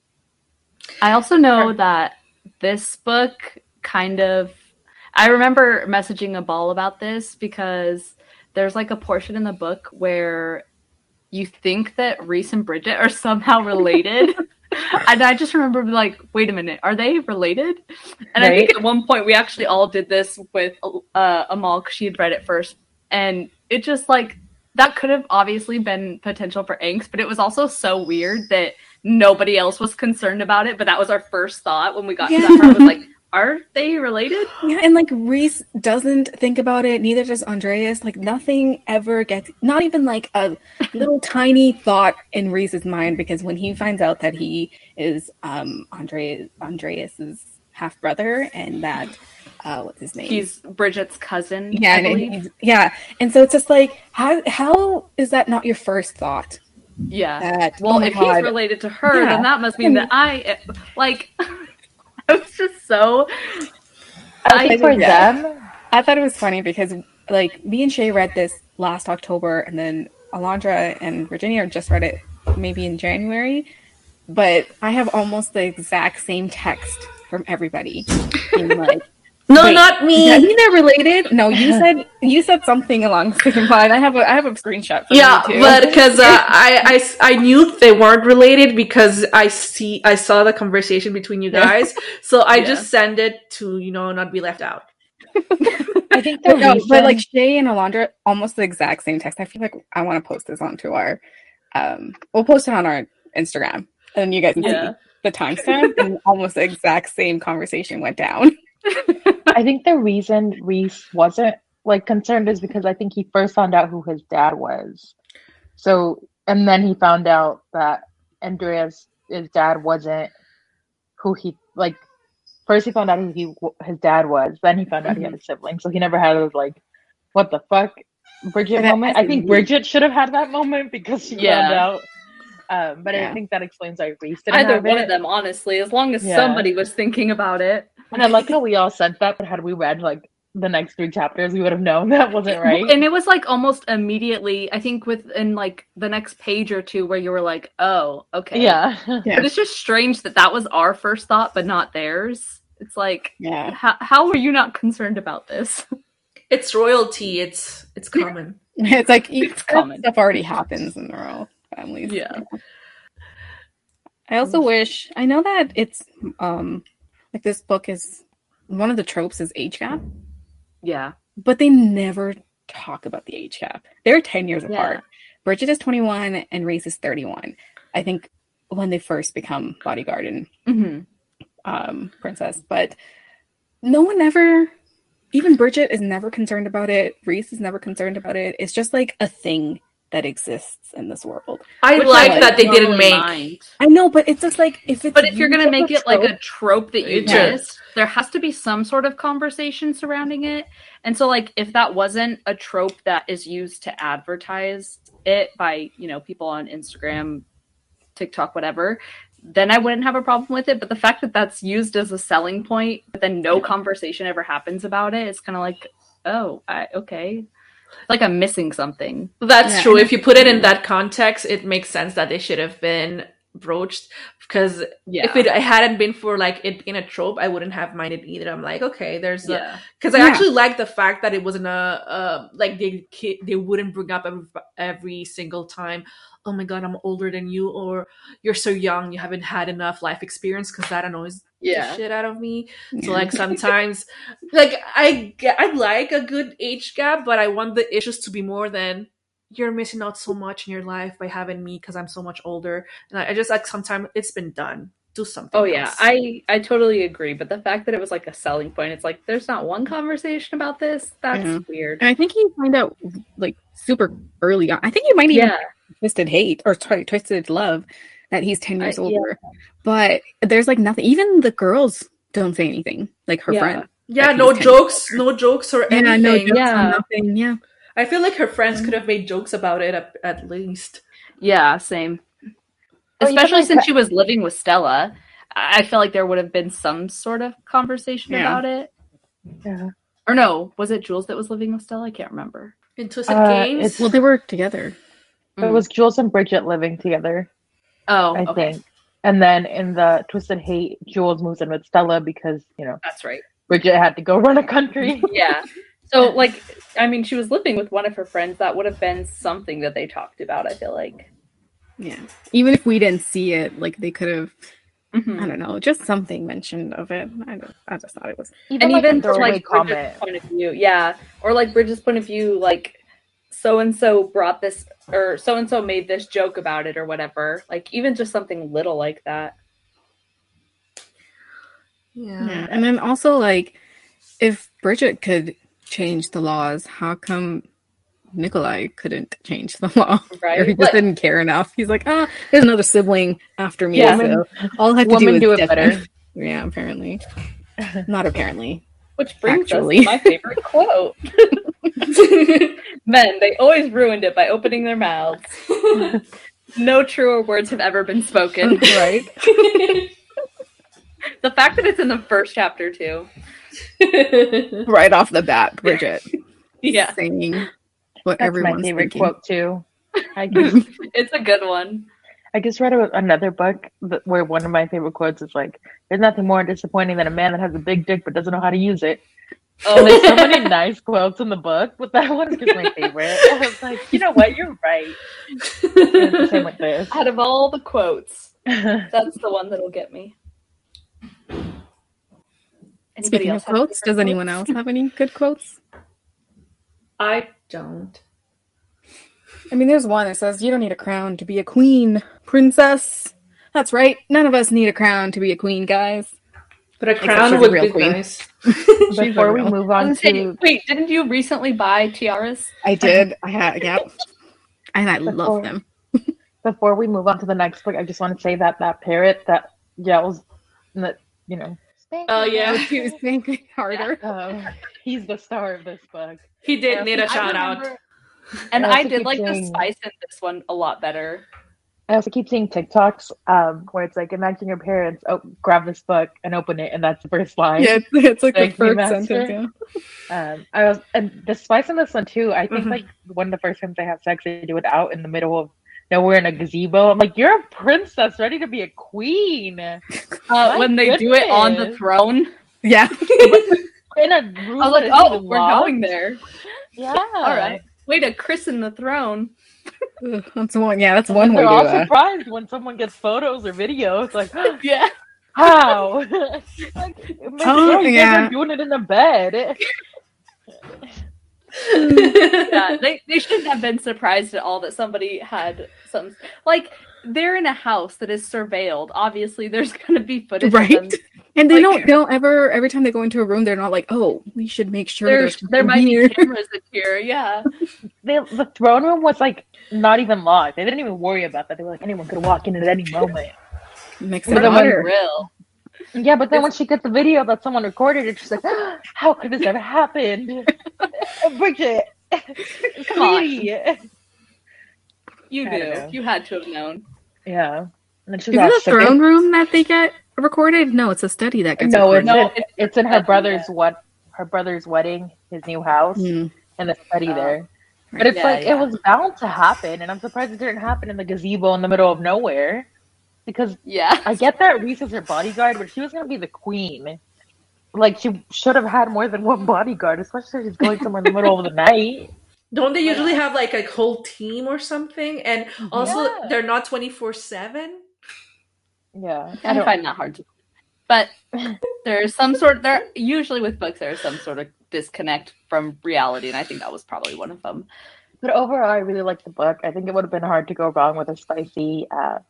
I also know that this book kind of I remember messaging a ball about this because there's like a portion in the book where you think that Rhys and Bridget are somehow related. and I just remember being like, wait a minute, are they related? And I think at one point we actually all did this with uh, Amal because she had read it first. And it just like, that could have obviously been potential for angst, but it was also so weird that nobody else was concerned about it. But that was our first thought when we got to that part was like, are they related?
Yeah, and like Rhys doesn't think about it, neither does Andreas. Like nothing ever gets not even like a little tiny thought in Rhys's mind because when he finds out that he is um Andre Andreas's half brother and that uh what's his name?
He's Bridget's cousin.
yeah, and yeah. And so it's just like how how is that not your first thought?
yeah.
That
Well,
oh
if
God.
he's related to her,
Yeah.
then that must mean that I like. I was just so.
I think for
yeah.
them,
I thought it was funny because like me and Shay read this last October, and then Alondra and Virginia just read it maybe in January. But I have almost the exact same text from everybody. being like,
no,
Wait,
not
does
me.
that they're related? No, you said you said something along the same line. I have a I have a screenshot. From
Yeah,
you too.
but because uh, I, I s- I knew they weren't related because I see I saw the conversation between you guys, so I
Yeah.
just send it to you know not be left out.
I think the
But, no,
reason,
but like Shay and Alondra, almost the exact same text. I feel like I want to post this onto our. Um, we'll post it on our Instagram, and you guys can
Yeah.
see the timestamp, and almost the exact same conversation went down.
I think the reason Rhys wasn't like concerned is because I think he first found out who his dad was. So and then he found out that Andreas, his dad, wasn't who he like. First, he found out who he his dad was. Then he found out he had a sibling. So he never had those like, what the fuck, Bridget
That-
moment. I think Bridget should have had that moment because she
Yeah.
found out. Um, but
Yeah.
I think that explains why Rhys didn't
Either
have
one
it.
of them, honestly, as long as
Yeah.
somebody was thinking about it.
And I like how we all said that, but had we read like the next three chapters, we would have known that wasn't right.
And it was like almost immediately, I think within like the next page or two where you were like, oh, okay.
yeah.
Yeah.
But it's just strange that that was our first thought, but not theirs. It's like,
Yeah.
how, how are you not concerned about this?
It's royalty. It's it's common.
It's like
It's common.
stuff already happens in the royal families.
Yeah.
I also wish I know that it's um like this book is one of the tropes is age gap,
Yeah.
but they never talk about the age gap. They're 10 years
Yeah.
apart. Bridget is 21 and Rhys is 31. I think when they first become bodyguard and
hmm
um, princess, but no one ever, even Bridget is never concerned about it. Rhys is never concerned about it. It's just like a thing that exists in this world.
I
Which
like
I
that they didn't make.
mind.
I know, but it's just like if it's
But if you're gonna make it like a
trope-
trope that you
It should.
miss, there has to be some sort of conversation surrounding it. And so, like, if that wasn't a trope that is used to advertise it by you know people on Instagram, TikTok, whatever, then I wouldn't have a problem with it. But the fact that that's used as a selling point, but then no conversation ever happens about it, it's kind of like, oh, I, okay, It's like I'm missing something.
That's
Yeah.
true. If you put it in that context, it makes sense that they should have been broached. Because
Yeah,
if it hadn't been for like it being a trope, I wouldn't have minded either. I'm like, okay, there's a because I
Yeah.
actually like the fact that it wasn't a uh, like they they wouldn't bring up every, every single time. Oh my god, I'm older than you, or you're so young, you haven't had enough life experience. Because that annoys
yeah.
the shit out of me. So like sometimes, like I get, I like a good age gap, but I want the issues to be more than you're missing out so much in your life by having me because I'm so much older. And I, I just like sometimes it's been done. Do something.
Oh yeah,
else.
I I totally agree. But the fact that it was like a selling point, it's like there's not one conversation about this. That's
Yeah.
weird.
And I think you find out like super early on. I think you might even
Yeah,
twisted hate or sorry, twisted love that he's 10 years
I- yeah.
older. But there's like nothing. Even the girls don't say anything. Like her
Yeah.
friend.
yeah, no
he's 10
jokes, no jokes or
Yeah,
anything.
no jokes
Yeah.
nothing. Yeah.
I feel like her friends mm-hmm. could have made jokes about it at, at least.
yeah, same.
Oh,
Especially since
that-
she was living with Stella, I I feel like there would have been some sort of conversation
Yeah.
about it.
Yeah.
Or no, was it Jules that was living with Stella? I can't remember.
In Twisted
Uh,
Games,
Well, they were together.
It was Jules and Bridget living together,
Oh,
I
okay,
think. And then in the Twisted Hate, Jules moves in with Stella because, you know,
that's right.
Bridget had to go run a country.
Yeah. So, like, I mean, she was living with one of her friends. That would have been something that they talked about. I feel like.
Yeah. Even if we didn't see it, like they could have,
Mhm.
I don't know, just something mentioned of it. I, don't, I just thought it was.
and
like,
even from
throwaway
like Bridget's point of view, yeah, or like Bridget's point of view, like so and so brought this, or so and so made this joke about it, or whatever. Like even just something little like that.
yeah.
Yeah. And then also, like, if Bridget could change the laws, how come Nikolai couldn't change the law?
Right?
Or he just
But-
didn't care enough. He's like, ah, there's another sibling after me.
Yeah.
so all I have to do is
do it better.
in." Yeah, apparently. Not apparently.
Which brings
Actually.
us to my favorite quote. Men, they always ruined it by opening their mouths. no truer words have ever been spoken.
right?
the fact that it's in the first chapter too.
Right off the bat, Bridget
Yeah,
saying what
That's my
everyone's
favorite
thinking.
quote, too. I just,
it's a good one.
I just read a- another book that, where one of my favorite quotes is like, "There's nothing more disappointing than a man that has a big dick but doesn't know how to use it."
Oh,
there's so many nice quotes in the book, but that one's just my favorite. I was like, you know what? You're right. It's the same with this.
out of all the quotes, that's the one that'll get me. Anybody
Speaking of quotes,
favorite
does anyone else have any good quotes?
I don't.
I mean, there's one that says, You don't need a crown to be a queen, princess. That's right. None of us need a crown to be a queen, guys.
But a
she's
crown
a
would
real
be
queen.
nice.
Before we move on
gonna say, wait, didn't you recently buy tiaras?
I did. I had, yeah, and I
Before-
love them.
Before we move on to the next book, I just want to say that that parrot that yells, that you know, "Spank
Oh,
me,"
yeah.
He was thinking harder.
um, he's the star of this book.
He did
Yeah,
need a
I
shout out.
And
I
I did
keep
like the spice in this one a lot better.
I also keep seeing TikToks um, where it's like, imagine your parents oh, grab this book and open it, and that's the first line.
Yeah, it's, it's like the first
Master.
sentence. Yeah.
Um, I was, and the spice in this one too. I think
Mhm.
like one of the first times they have sex, they do it out in the middle of nowhere in a gazebo. I'm like, you're a princess, ready to be a queen
Uh, when they do it on the throne,
Yeah.
in a room.
I was like, "Oh, we're
locked."
going there."
Yeah.
All right, way to christen the throne.
That's one. Yeah, that's
And
one
then
way
they're
to.
all
Uh,
surprised when someone gets photos or videos. Like,
Yeah,
how? like, make
Oh,
sure you guys
yeah.
are doing it in the bed.
Yeah. They they shouldn't have been surprised at all that somebody had some like they're in a house that is surveilled. Obviously, there's going to be footage.
Right?
Of them.
and they
like-
don't. They don't ever. Every time they go into a room, they're not like, "Oh, we should make sure
There's
there's
there might
here."
be cameras in here. Yeah,
the, the throne room was like not even locked. They didn't even worry about that. They were like, anyone could walk in at any moment.
Mix it up.
real.
Yeah, but then when she gets the video that someone recorded it, she's like, "How could this ever happen?" Bridget,
Come on.
sweetie.
You
I don't
do.
know.
You had to have known.
Yeah, and then she's
Is it a throne room that they get recorded? No, it's a study that gets
No, it's
recorded.
No,
in,
it's-
it's in her brother's
yeah.
what her brother's wedding, his new house,
Mm.
and the study
Oh.
there. But it's
Yeah,
like
yeah.
it was bound to happen, and I'm surprised it didn't happen in the gazebo in the middle of nowhere. Because
Yeah.
I get that Rhys is her bodyguard, but she was gonna be the queen. Like she should have had more than one bodyguard, especially if she's going somewhere in the middle of the night.
Don't they usually have like a whole team or something? And also,
Yeah.
they're not 24 7?
Yeah, I
I find that hard to. But there's some sort. There usually with books there's some sort of disconnect from reality, and I think that was probably one of them.
But overall, I really like the book. I think it would have been hard to go wrong with a spicy. Uh,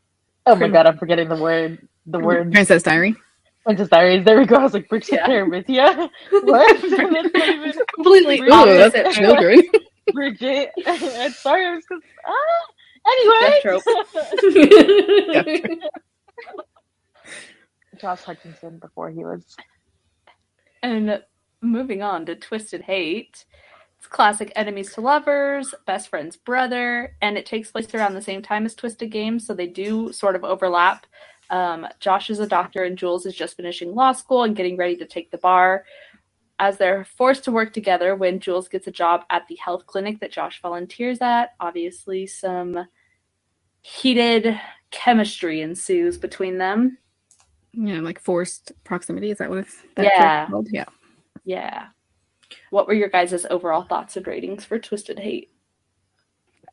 oh my god, I'm forgetting the word. The word
Princess Diary.
Princess Diaries. There we go. I was like Bridget
Yeah.
Terabithia. What? That's even
Completely
Ooh,
Oh,
opposite.
that's children.
Bridget. I'm sorry. I was just. Ah. Anyway. Josh Hutcherson before he was.
And moving on to Twisted Hate. Classic enemies to lovers, best friend's brother, and it takes place around the same time as Twisted Games, so they do sort of overlap. Um, Josh is a doctor, and Jules is just finishing law school and getting ready to take the bar. As they're forced to work together when Jules gets a job at the health clinic that Josh volunteers at, obviously some heated chemistry ensues between them.
Yeah, like forced proximity. Is that what it's that's
Yeah.
called? Yeah.
Yeah. What were your guys' overall thoughts and ratings for Twisted Hate?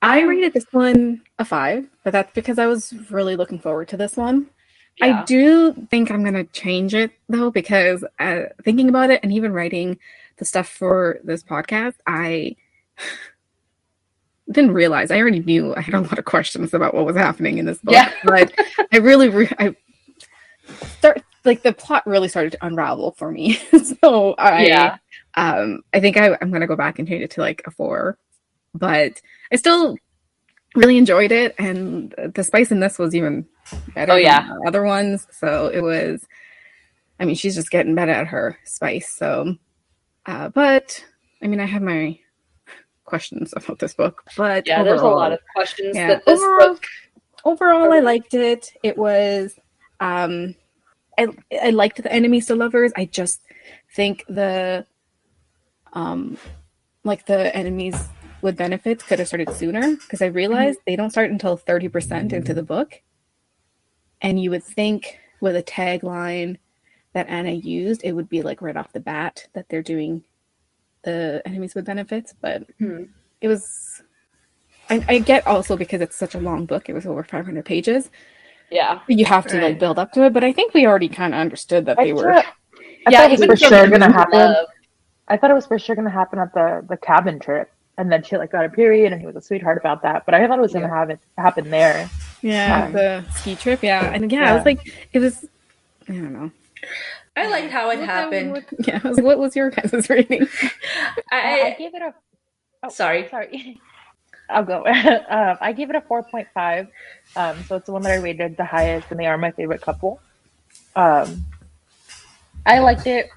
I rated this one a five, but that's because I was really looking forward to this one. I do think I'm going to change it though, because uh, thinking about it and even writing the stuff for this podcast, I didn't realize I already knew I had a lot of questions about what was happening in this book.
Yeah.
but I really, re- I start like the plot really started to unravel for me. so I,
Yeah.
Um, I think I, I'm going to go back and change it to like a four, but I still really enjoyed it, and the spice in this was even better
Oh, yeah.
than the other ones. So it was. I mean, she's just getting better at her spice. So, uh, but I mean, I have my questions about this book, but
Yeah, there's a
overall-
lot of questions
yeah,
that this
overall-
book
overall i liked it it was um i i liked the enemies to lovers i just think the um like the enemies with benefits could have started sooner because i realized they don't start until 30% into the book and you would think with a tagline that Ana used it would be like right off the bat that they're doing the enemies with benefits but
Hmm.
it was I, I get also because it's such a long book it was over 500 pages
Yeah.
you have to like build up to it but i think we already kind of understood that
I
they were
thought, I
yeah,
thought it was for sure gonna happen.
love.
I thought it was for sure gonna happen at the the cabin trip, and then she like got a period, and he was a sweetheart about that. But I thought it was gonna have it happen there.
yeah
Um,
the ski trip yeah and yeah, i was like it was i don't know
I liked how it
What-
happened.
what- yeah was what was your guys' rating
I, I
I,
gave it a. Oh,
Sorry.
sorry. I'll go. um, I gave it a 4.5. Um, so it's the one that I rated the highest, and they are my favorite couple. Um, I liked it.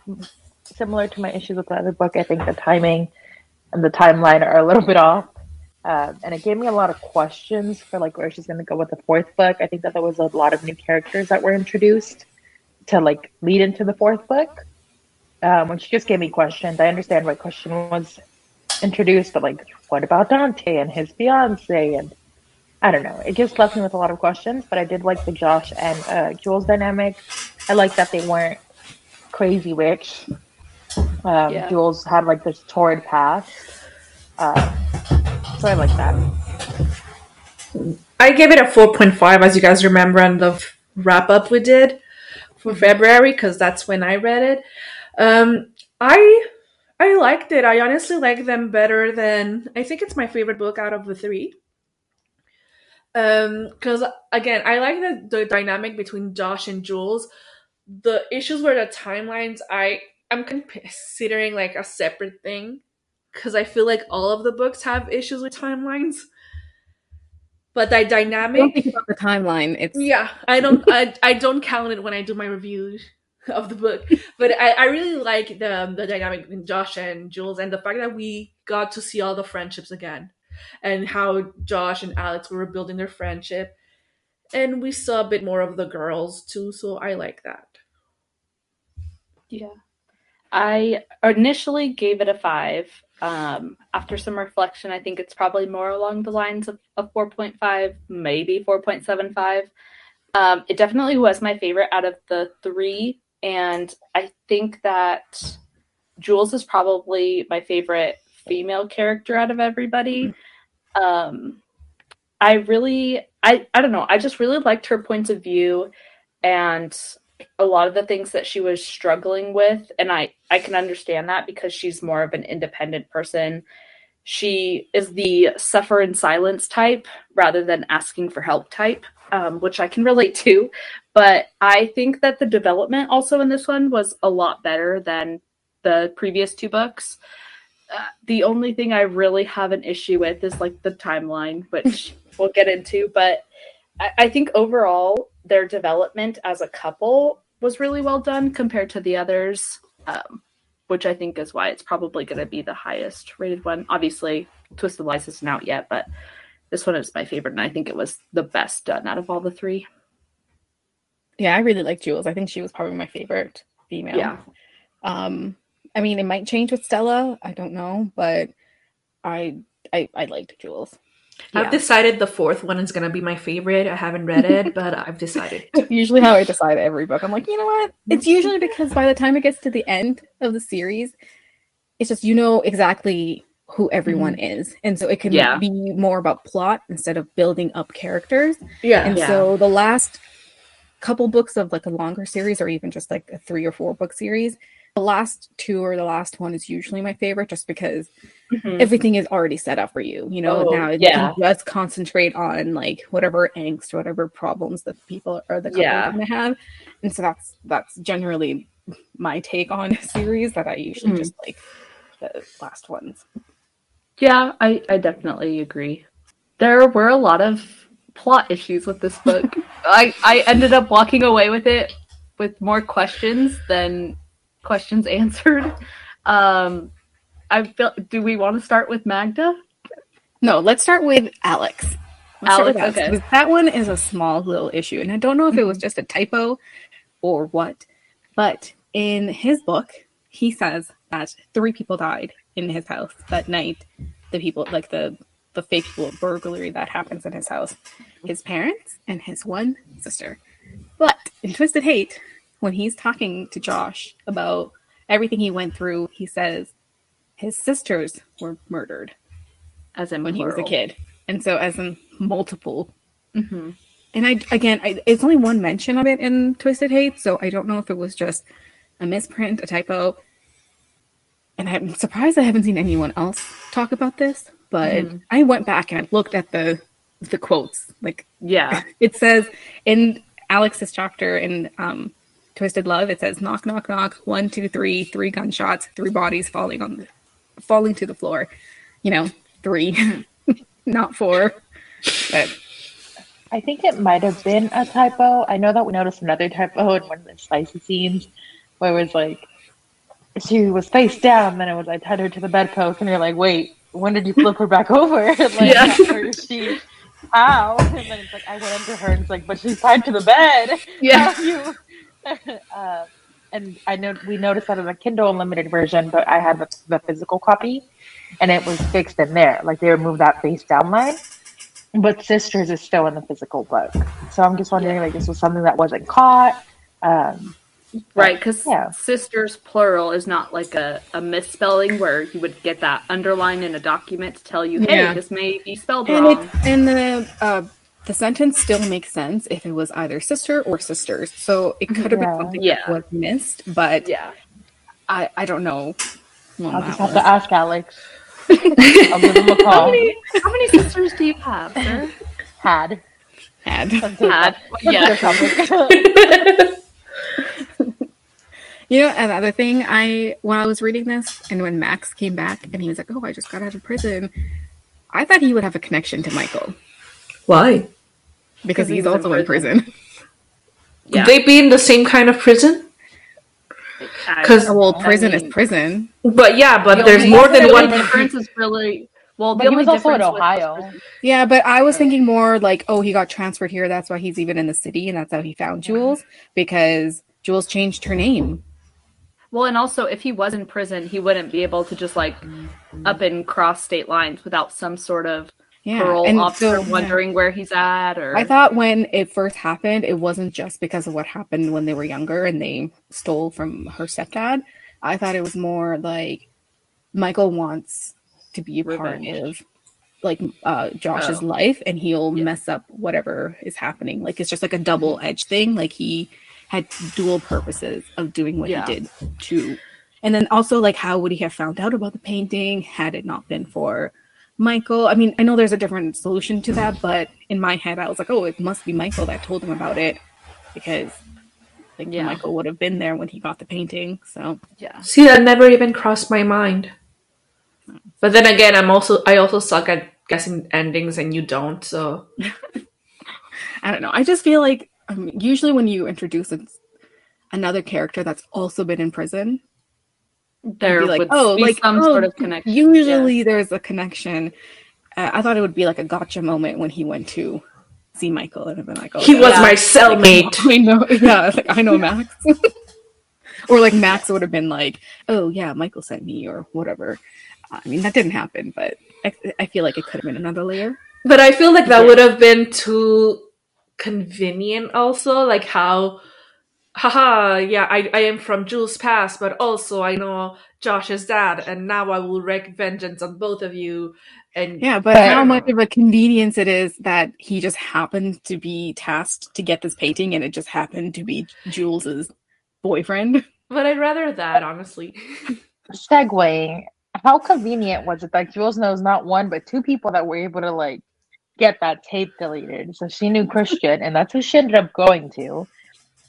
Similar to my issues with the other book, I think the timing and the timeline are a little bit off. Um, and it gave me a lot of questions for like where she's going to go with the fourth book. I think that there was a lot of new characters that were introduced to like lead into the fourth book, um, which just gave me questions. I understand why question was introduced, but like, what about Dante and his fiance? And I don't know. It just left me with a lot of questions. But I did like the Josh and uh, Jules dynamic. I like that they weren't crazy rich. Um,
Yeah.
Jules had like this torrid past. Uh, so I like that.
I gave it a 4.5, as you guys remember, on the wrap up we did for February, because that's when I read it. Um, I I liked it. I honestly like them better than I think it's my favorite book out of the three. Um, because again, I like the, the dynamic between Josh and Jules. The issues were the timelines. I I'm considering like a separate thing because I feel like all of the books have issues with timelines. But the
I don't
dynamic,
think about the timeline. It's
yeah, I don't, I, I don't count it when I do my review of the book. But I, I really like the um, the dynamic between Josh and Jules, and the fact that we got to see all the friendships again, and how Josh and Alex were building their friendship, and we saw a bit more of the girls too. So I like that.
Yeah. I initially gave it a five. Um, after some reflection, I think it's probably more along the lines of a 4.5, maybe 4.75. Um, it definitely was my favorite out of the three. And I think that Jules is probably my favorite female character out of everybody. Um, I really, I, I don't know, I just really liked her points of view and a lot of the things that she was struggling with and i i can understand that because she's more of an independent person. She is the suffer in silence type rather than asking for help type um, which i can relate to. But i think that the development also in this one was a lot better than the previous two books. Uh, the only thing i really have an issue with is like the timeline which we'll get into but I, I think overall their development as a couple was really well done compared to the others, um, which I think is why it's probably going to be the highest rated one. Obviously, Twisted Lies isn't out yet, but this one is my favorite, and I think it was the best done out of all the three.
yeah, I really like Jules. I think she was probably my favorite female.
Yeah.
Um, I mean, it might change with Stella. I don't know, but I I I liked Jules.
Yeah.
I've decided the fourth one is gonna be my favorite. I haven't read it, but I've decided.
usually how I decide every book. I'm like, you know what? Mm-hmm. It's usually because by the time it gets to the end of the series, it's just you know exactly who everyone mm-hmm. is. And so it can
Yeah.
be more about plot instead of building up characters.
Yeah.
And
Yeah.
so the last couple books of like a longer series or even just like a three or four book series, the last two or the last one is usually my favorite just because
Mhm.
everything is already set up for you. You know,
Oh,
now
yeah.
can just concentrate on like whatever angst, whatever problems that people or the couple
Yeah.
are gonna have. And so that's that's generally my take on a series that I usually
Mhm.
just like the last ones.
Yeah, I, I definitely agree. There were a lot of plot issues with this book. I, I ended up walking away with it with more questions than questions answered. Um, I feel. Do we want to start with Magda?
No, let's start with Alex. Let's start with
Alex, okay.
That one is a small little issue, and I don't know if it was just a typo or what. But in his book, he says that three people died in his house that night. The people, like the the fake people burglary that happens in his house, his parents and his one sister. But in Twisted Hate, when he's talking to Josh about everything he went through, he says his sisters were murdered
As in
when he was a kid, and so as in multiple.
Mhm.
And I again, I, it's only one mention of it in Twisted Hate, so I don't know if it was just a misprint, a typo. And I'm surprised I haven't seen anyone else talk about this. But
Mhm.
I went back and I looked at the the quotes. Like
Yeah.
it says in Alex's chapter in um, Twisted Love, it says knock knock knock one two three three gunshots three bodies falling on the falling to the floor. You know three. not four. But
I think it might have been a typo. I know that we noticed another typo in one of the spicy scenes where it was like she was face down, then it was I tied her to the bedpost, and you're like, wait, when did you flip her back over? like,
Yeah.
she how? And then it's like I went under her, and it's like, but she's tied to the bed.
Yeah.
How you? uh, and I know we noticed that in the Kindle Unlimited version, but I had the, the physical copy, and it was fixed in there. Like they removed that face down line. But Sisters is still in the physical book, so I'm just wondering, like, this was something that wasn't caught. Um,
Right, because
Yeah.
sisters plural is not like a, a misspelling where you would get that underline in a document to tell you, hey,
Yeah.
this may be spelled
and
wrong.
it and the uh the sentence still makes sense if it was either sister or sisters. So it could have
Yeah.
been something
Yeah.
that was missed, but
yeah.
I I don't know. on
I'll just have
one.
to ask Alex. I'll give him a
How many, how many sisters do you have, sir?
Had.
Had.
Had. Yeah.
You know, another thing I when I was reading this and when Max came back and he was like, "Oh, I just got out of prison," I thought he would have a connection to Michael
Why?
Because
Because he
he's
was in
also in
prison.
prison.
Yeah.
Would they be in the same kind of prison? 'Cause- uh,
Well,
I
prison
mean,
is prison.
But yeah, but
the
there's
only-
more than
the
one.
difference is really well. The
But he
only
was also in Ohio.
sisters-
Yeah, but I was thinking more like, oh, he got transferred here. That's why he's even in the city, and that's how he found Jules because Jules changed her name.
Well, and also if he was in prison, he wouldn't be able to just like up and cross state lines without some sort of
Yeah,
parole
and
officer
so- yeah.
wondering where he's at. Or
I thought when it first happened, it wasn't just because of what happened when they were younger and they stole from her stepdad. I thought it was more like Michael wants to be a part of like uh Josh's
Oh.
life and he'll
Yeah.
mess up whatever is happening. Like it's just like a double edged thing. Like he had dual purposes of doing what
Yeah.
he did to and then also like how would he have found out about the painting had it not been for Michael. I mean, I know there's a different solution to that, but in my head, I was like, oh, it must be Michael that told him about it because like
Yeah.
Michael would have been there when he got the painting. So
yeah,
See, that never even crossed my mind. But then again, I'm also I also suck at guessing endings, and you don't. So
I don't know. I just feel like um, usually when you introduce a, another character that's also been in prison,
there
like,
would
oh,
be
like
some
oh,
sort of connection.
Usually there's a connection. Uh, I thought it would be like a gotcha moment when he went to see Michael and I've been like, oh,
he
yeah.
was
Yeah.
my cellmate.
I know, yeah, like, I know Max. or like Max would have been like, oh yeah, Michael sent me or whatever. I mean, that didn't happen, but I, I feel like it could have been another layer.
But I feel like that
Yeah.
would have been too convenient also, like how haha, yeah, I, I am from Jules past, but also I know Josh's dad, and now I will wreak vengeance on both of you. And
Yeah, but
But-
how much of a convenience it is that he just happened to be tasked to get this painting and it just happened to be Jules's boyfriend.
but I'd rather that, honestly.
Segwaying. How convenient was it that Jules knows not one but two people that were able to like get that tape deleted? So she knew Christian, and that's who she ended up going to.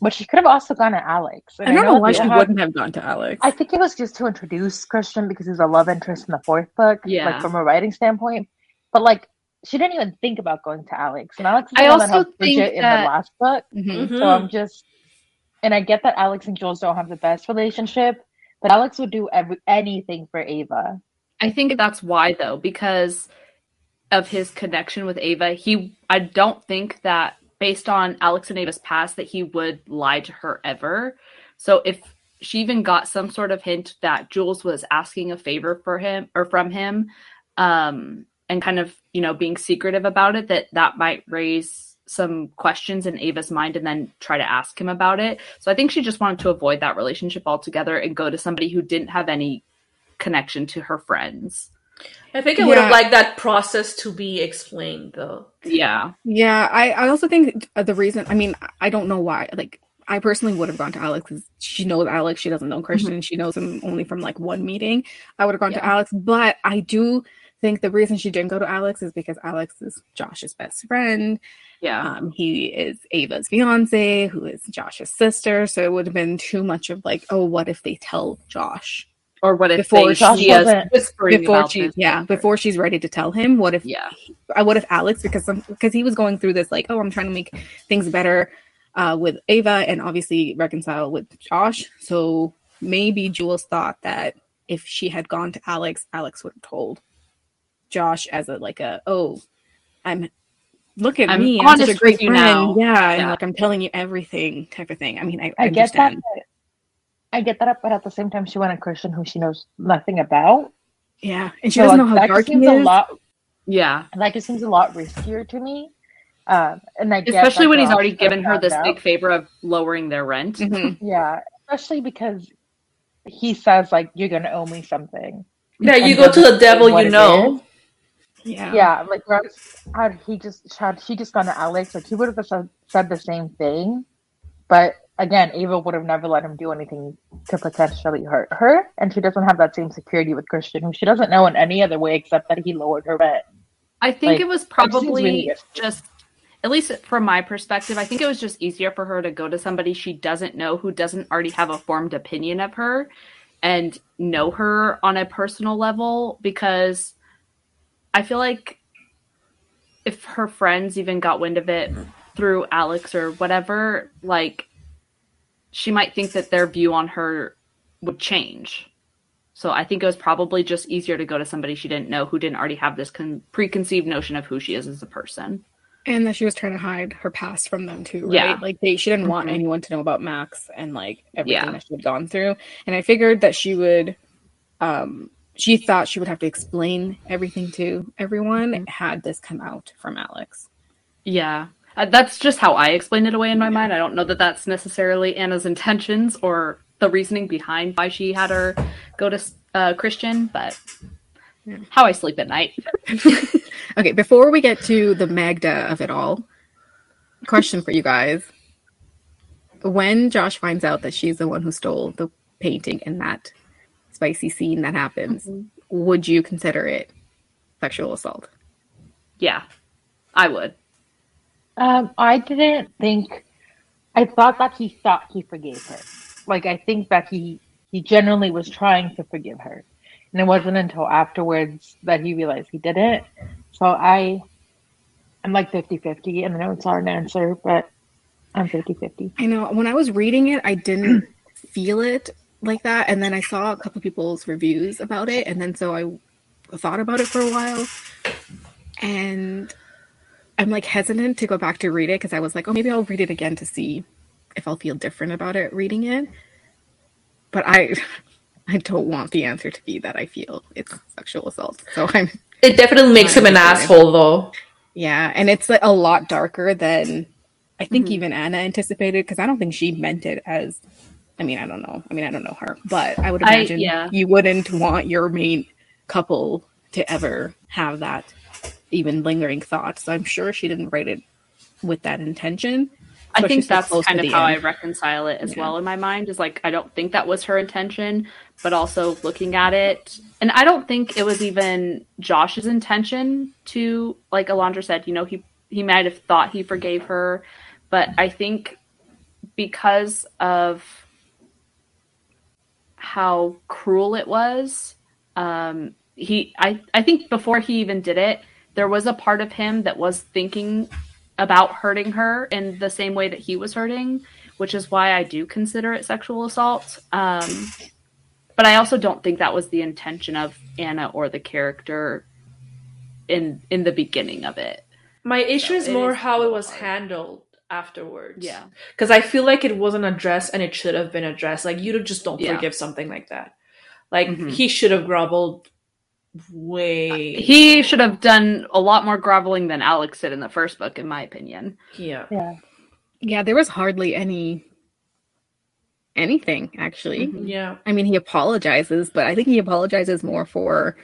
But she could have also gone to Alex. And
I don't know
that
why she
have-
wouldn't have gone to Alex.
I think it was just to introduce Christian because he's a love interest in the fourth book,
Yeah.
like from a writing standpoint. But like, she didn't even think about going to Alex, and Alex is
I
the one that
also
helped Bridget
think
in the last book.
Mhm.
Mhm.
So I'm just, and I get that Alex and Jules don't have the best relationship, but Alex would do every anything for Ava.
I think that's why though, because of his connection with Ava, he I don't think that based on Alex and Ava's past that he would lie to her ever. So if she even got some sort of hint that Jules was asking a favor for him or from him, um, and kind of, you know, being secretive about it, that that might raise some questions in Ava's mind and then try to ask him about it. So I think she just wanted to avoid that relationship altogether and go to somebody who didn't have any connection to her friends.
I think I would have liked that process to be explained, though.
Yeah.
Yeah, I, I also think uh, the reason, I mean, I don't know why. Like, I personally would have gone to Alex because she knows Alex. She doesn't know Christian. She knows him only from like one meeting. I would have gone to Alex, but I do think the reason she didn't go to Alex is because Alex is Josh's best friend.
Yeah.
Um, he is Ava's fiance, who is Josh's sister. So it would have been too much of like, oh, what if they tell Josh
Or what if
Before
they,
Josh
she is whispering
before
about
she
this?
yeah before she's ready to tell him what if
Yeah.
I what if Alex because some, because he was going through this like oh I'm trying to make things better uh, with Ava and obviously reconcile with Josh so maybe Jules thought that if she had gone to Alex Alex would have told Josh as a like a oh I'm look at
I'm
me I'm such a great friend
now."
yeah and like I'm telling you everything type of thing I mean I,
I get that. but- I get that, up, but at the same time, she went a Christian who she knows nothing about.
yeah and she
So,
doesn't
like,
know how
that
dark
just
he
seems
is
a lot.
Yeah.
That just seems a lot riskier to me. Um, and I get
Especially
that
when he's already given her this
out.
big favor of lowering their rent.
Mhm.
Yeah, especially because he says like you're gonna owe me something.
Yeah, you go to the devil you know.
yeah
Yeah, like whereas had he just had he just gone to Alex, like he would have said, said the same thing. But again, Ava would have never let him do anything to potentially hurt her, and she doesn't have that same security with Christian, who she doesn't know in any other way except that he lowered her rent.
I think
Like,
it was probably
really
just, at least from my perspective, I think it was just easier for her to go to somebody she doesn't know who doesn't already have a formed opinion of her and know her on a personal level because I feel like if her friends even got wind of it through Alex or whatever, like she might think that their view on her would change. So I think it was probably just easier to go to somebody she didn't know who didn't already have this con- preconceived notion of who she is as a person.
And that she was trying to hide her past from them too, right?
Yeah.
Like they she didn't want
Mhm.
anyone to know about Max and like everything
Yeah.
that she had gone through. And I figured that she would um she thought she would have to explain everything to everyone
Mm-hmm.
had this come out from Alex.
Yeah. Uh, that's just how I explain it away in my mind. I don't know that that's necessarily Ana's intentions or the reasoning behind why she had her go to uh, Christian, but how I sleep at night.
Okay, before we get to the Magda of it all, question for you guys. When Josh finds out that she's the one who stole the painting in that spicy scene that happens, would you consider it sexual assault?
Yeah, I would.
Um, I didn't think. I thought that he thought he forgave her. Like I think that he he genuinely was trying to forgive her, and it wasn't until afterwards that he realized he didn't. So I, I'm like 50-50, and I know it's hard to answer, but I'm 50-50.
I know when I was reading it, I didn't feel it like that, and then I saw a couple people's reviews about it, and then so I thought about it for a while, and I'm like hesitant to go back to read it because I was like, oh, maybe I'll read it again to see if I'll feel different about it reading it. But I, I don't want the answer to be that I feel it's sexual assault. So I'm
It definitely makes him an asshole, though.
yeah, and it's like a lot darker than I think
Mhm.
even Ana anticipated because I don't think she meant it as. I mean, I don't know. I mean, I don't know her, but I would
I-
imagine
yeah.
you wouldn't want your main couple to ever have that even lingering thoughts. I'm sure she didn't write it with that intention.
I think that's kind of how I reconcile it as
Yeah.
well in my mind. Is like I don't think that was her intention, but also looking at it, and I don't think it was even Josh's intention to, like Alondra said, you know, he he might have thought he forgave her, but I think because of how cruel it was, um, he I I think before he even did it, there was a part of him that was thinking about hurting her in the same way that he was hurting, which is why I do consider it sexual assault. Um, but I also don't think that was the intention of Ana or the character in in the beginning of it.
My issue
So
is more
is
how it was
hard.
handled afterwards.
Yeah.
Because I feel like it wasn't addressed and it should have been addressed. Like, you just don't
Yeah.
forgive something like that. Like,
Mhm.
he should have groveled way.
He should have done a lot more groveling than Alex did in the first book, in my opinion.
yeah.
Yeah.
Yeah, there was hardly any anything actually.
Mhm.
Yeah.
I mean, he apologizes, but I think he apologizes more for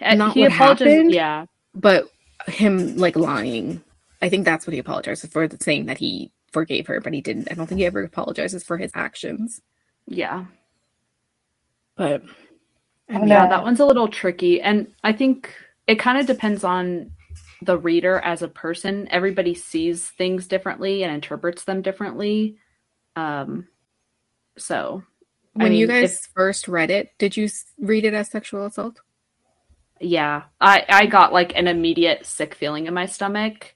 And
Not
he
what happened?
Yeah.
but him like lying. I think that's what he apologizes for, saying that he forgave her, but he didn't. I don't think he ever apologizes for his actions.
Yeah.
But I
I know.
Yeah, that one's a little tricky. And I think it kind of depends on the reader as a person. Everybody sees things differently and interprets them differently. Um, so
When you
mean,
guys
if-
first read it, did you read it as sexual assault?
yeah, I I got like an immediate sick feeling in my stomach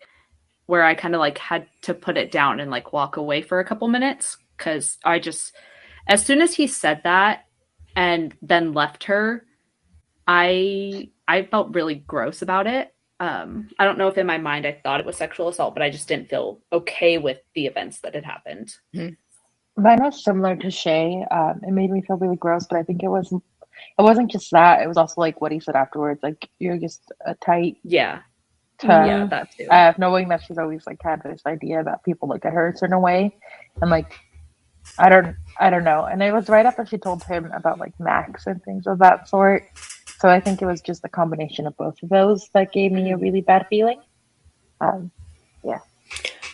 where I kind of like had to put it down and like walk away for a couple minutes cuz I just as soon as he said that and then left her, I I felt really gross about it. Um I don't know if in my mind I thought it was sexual assault, but I just didn't feel okay with the events that had happened.
Mine was similar to Shay. Um, it made me feel really gross, but I think it was it wasn't just that. It was also like what he said afterwards. Like you're just a tight
Yeah.
to
Yeah, that too.
uh, knowing that she's always like had this idea that people look at her a certain way, and like I don't I don't know. And it was right after she told him about like Max and things of that sort. So I think it was just a combination of both of those that gave me a really bad feeling. Um, yeah.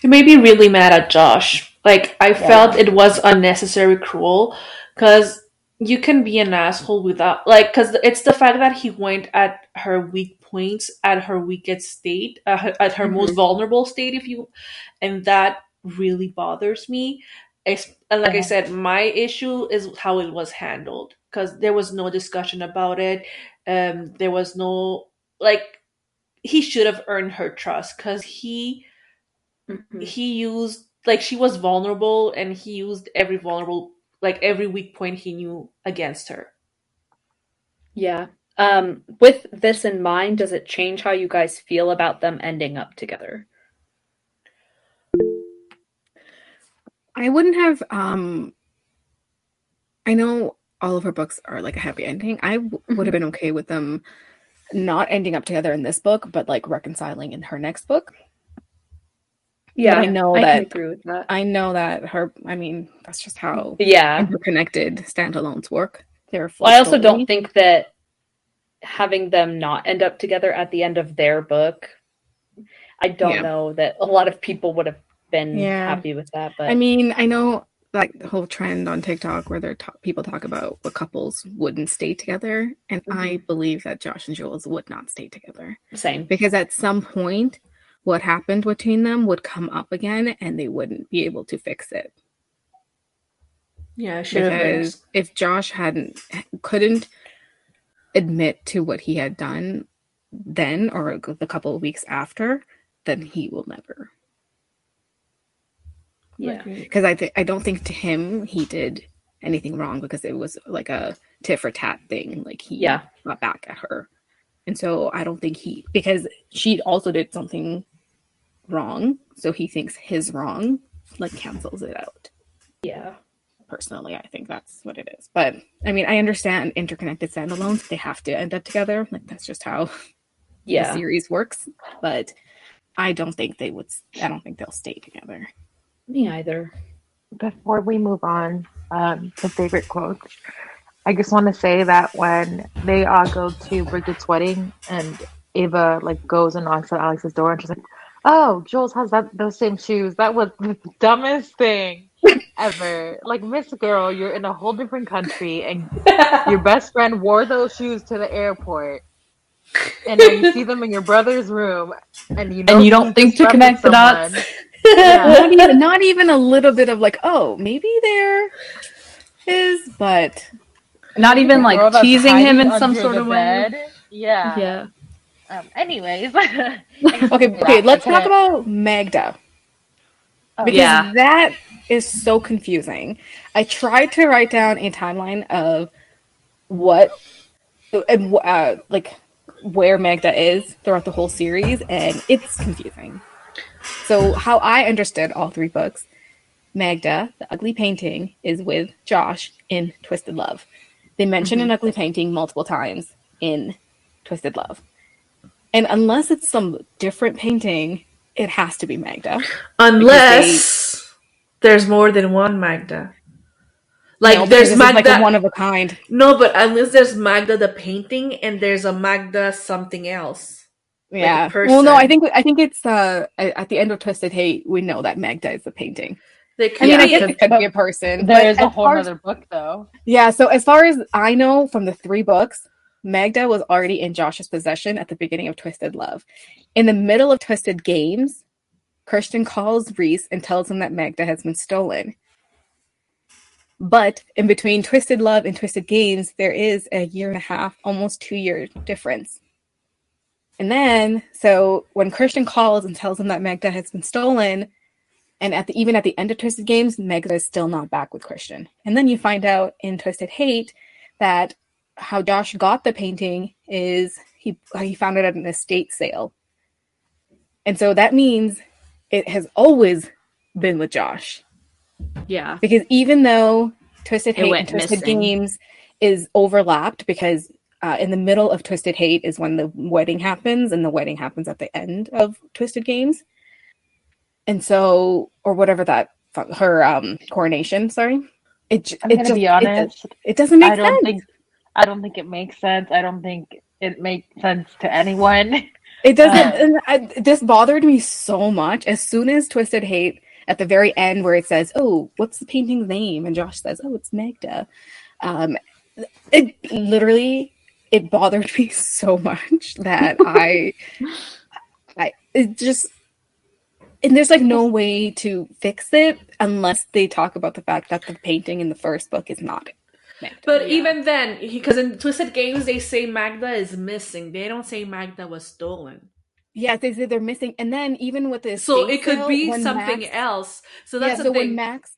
It made me really mad at Josh. Like I felt it was unnecessary cruel because you can be an asshole without like because it's the fact that he went at her weak points at her weakest state uh, at her most vulnerable state if you and that really bothers me and like i said my issue is how it was handled because there was no discussion about it um there was no like he should have earned her trust because he
Mhm.
he used like she was vulnerable and he used every vulnerable like every weak point he knew against her
Yeah. Um, with this in mind, does it change how you guys feel about them ending up together?
I wouldn't have. Um, I know all of her books are like a happy ending. I w- would have been okay with them not ending up together in this book, but like reconciling in her next book.
Yeah,
I know
I
that-
can agree with that.
I know that her. I mean, that's just how
Yeah.
interconnected standalones work. They're.
Well, I also don't think that having them not end up together at the end of their book, I don't
Yeah.
know that a lot of people would have been
Yeah.
happy with that. But
I mean, I know like the whole trend on TikTok where they're people talk about what couples wouldn't stay together, and I mm-hmm. believe that Josh and Jules would not stay together
same.
because at some point, what happened between them would come up again, and they wouldn't be able to fix it.
yeah have
Because if Josh hadn't couldn't admit to what he had done then or the couple of weeks after, then he will never
Yeah.
because I th- I don't think to him he did anything wrong because it was like a tit for tat thing. Like he
Yeah.
got back at her, and so I don't think he because she also did something wrong, so he thinks his wrong like cancels it out.
Yeah.
Personally, I think that's what it is. But I mean, I understand interconnected standalones; they have to end up together. Like that's just how the series works. But I don't think they would. I don't think they'll stay together.
Me either.
before we move on um, to favorite quotes, I just want to say that when they all go to Bridget's wedding and Ava like goes and knocks on Alex's door and she's like, "Oh, Jules has that those same shoes." That was the dumbest thing ever. Like, Miss Girl, you're in a whole different country and your best friend wore those shoes to the airport. And then you see them in your brother's room, and you know
And you don't think to connect the dots?
Someone. Yeah.
not even not even a little bit of like, oh, maybe there is, but
Not even like teasing him in some sort
the
of way.
bed. Yeah.
Yeah.
Um, anyways.
okay, okay. Let's talk about Magda because
Yeah.
that is so confusing. I tried to write down a timeline of what and uh, like where Magda is throughout the whole series, and it's confusing. So, how I understood all three books, Magda, the ugly painting, is with Josh in Twisted Love. They mention an mhm. ugly painting multiple times in Twisted Love. And unless it's some different painting, it has to be Magda.
Unless there's more than one Magda. Like
No,
there's
like
Magda.
a one of a kind.
no, but unless there's Magda the painting and there's a Magda something else. A
Yeah. well, no. I think I think it's uh at the end of Twisted Hate, we know that Magda is the painting.
They
I
could
mean, I
be
guess
a-
it could be a person.
There
but
is a whole
far as-
other book, though.
Yeah, so as far as I know from the three books, Magda was already in Josh's possession at the beginning of Twisted Love. In the middle of Twisted Games, Christian calls Rhys and tells him that Magda has been stolen. But in between Twisted Love and Twisted Games, there is a year and a half, almost two year difference. And then, so when Christian calls and tells him that Magda has been stolen, and at the even at the end of Twisted Games, Magda is still not back with Christian. And then you find out in Twisted Hate that how Josh got the painting is he he found it at an estate sale. And so that means it has always been with Josh.
Yeah.
Because even though Twisted Hate and Twisted
missing.
Games is overlapped because uh, in the middle of Twisted Hate is when the wedding happens, and the wedding happens at the end of Twisted Games. And so, or whatever that her um coronation. Sorry, it
I'm
it
gonna
just-
be
it-
honest.
It, doesn't make
I don't
sense.
think I don't think it makes sense. I don't think it makes sense to anyone.
It doesn't. I, this bothered me so much. As soon as Twisted Hate at the very end, where it says, "Oh, what's the painting's name?" and Josh says, "Oh, it's Magda," um, it literally it bothered me so much that I, I it just. And there's like no way to fix it unless they talk about the fact that the painting in the first book is not Magda.
But
Yeah.
even then, because in Twisted Games they say Magda is missing. They don't say Magda was stolen.
yeah, they say they're missing. And then even with this,
So it could be something else. So that's
yeah,
the
so when
thing.
Max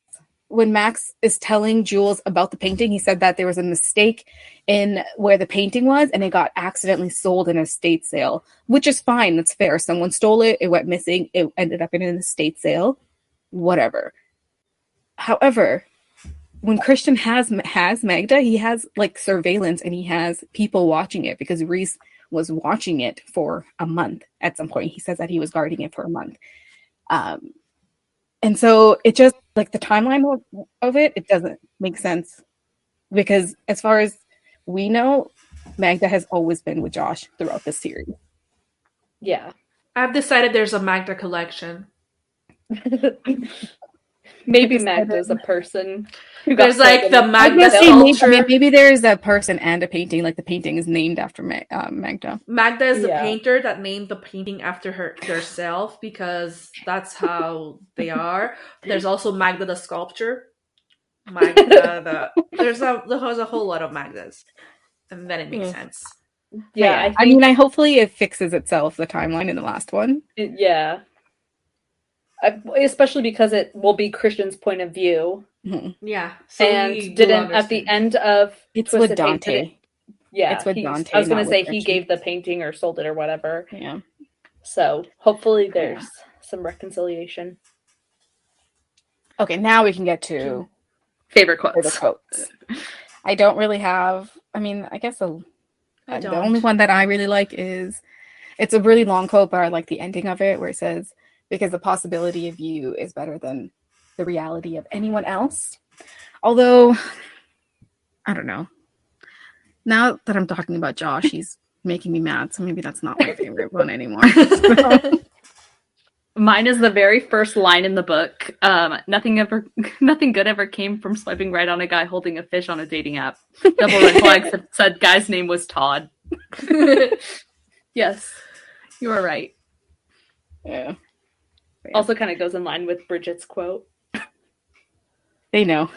when Max is telling Jules about the painting, he said that there was a mistake in where the painting was and it got accidentally sold in a estate sale, which is fine. That's fair. Someone stole it, it went missing, it ended up in an estate sale, whatever. However, when Christian has has Magda, he has like surveillance and he has people watching it because Rhys was watching it for a month at some point. He says that he was guarding it for a month. Um, and so it just like the timeline of, of it, it doesn't make sense because as far as we know, Magda has always been with Josh throughout the series.
Yeah.
I've decided there's a Magda collection.
Maybe
Like I said,
Magda's a person.
There's like the
in a-
I
Magda
guess maybe, I
sculpture.
mean, maybe there is a person and a painting, like the painting is named after Ma- uh, Magda.
Magda is the
Yeah.
painter that named the painting after her herself because that's how they are. There's also Magda the sculpture. Magda the there's a there's a whole lot of Magdas. And then it makes
Hmm.
sense.
Yeah, I,
I,
think,
mean, I hopefully it fixes itself the timeline in the last one.
it- yeah. I, especially because it will be Christian's point of view,
Mhm.
Yeah. So
and didn't at the end of
It's
Twisted
with Dante.
didn't- yeah,
It's with
he's-
Dante,
I was gonna say he
Christian.
gave the painting or sold it or whatever.
Yeah.
So hopefully there's some reconciliation.
Okay, now we can get to
Favorite
for the
quotes.
quotes. I don't really have. I mean, I guess a,
I
the only one that I really like is it's a really long quote, but I like the ending of it where it says, "Because the possibility of you is better than the reality of anyone else." Although, I don't know. Now that I'm talking about Josh, he's making me mad, so maybe that's not my favorite one anymore.
Mine is the very first line in the book. Um, nothing ever, nothing good ever came from swiping right on a guy holding a fish on a dating app. Double red flags said guy's name was Todd. yes, you are right.
yeah,
Also, kind of goes in line with Bridget's quote.
they know.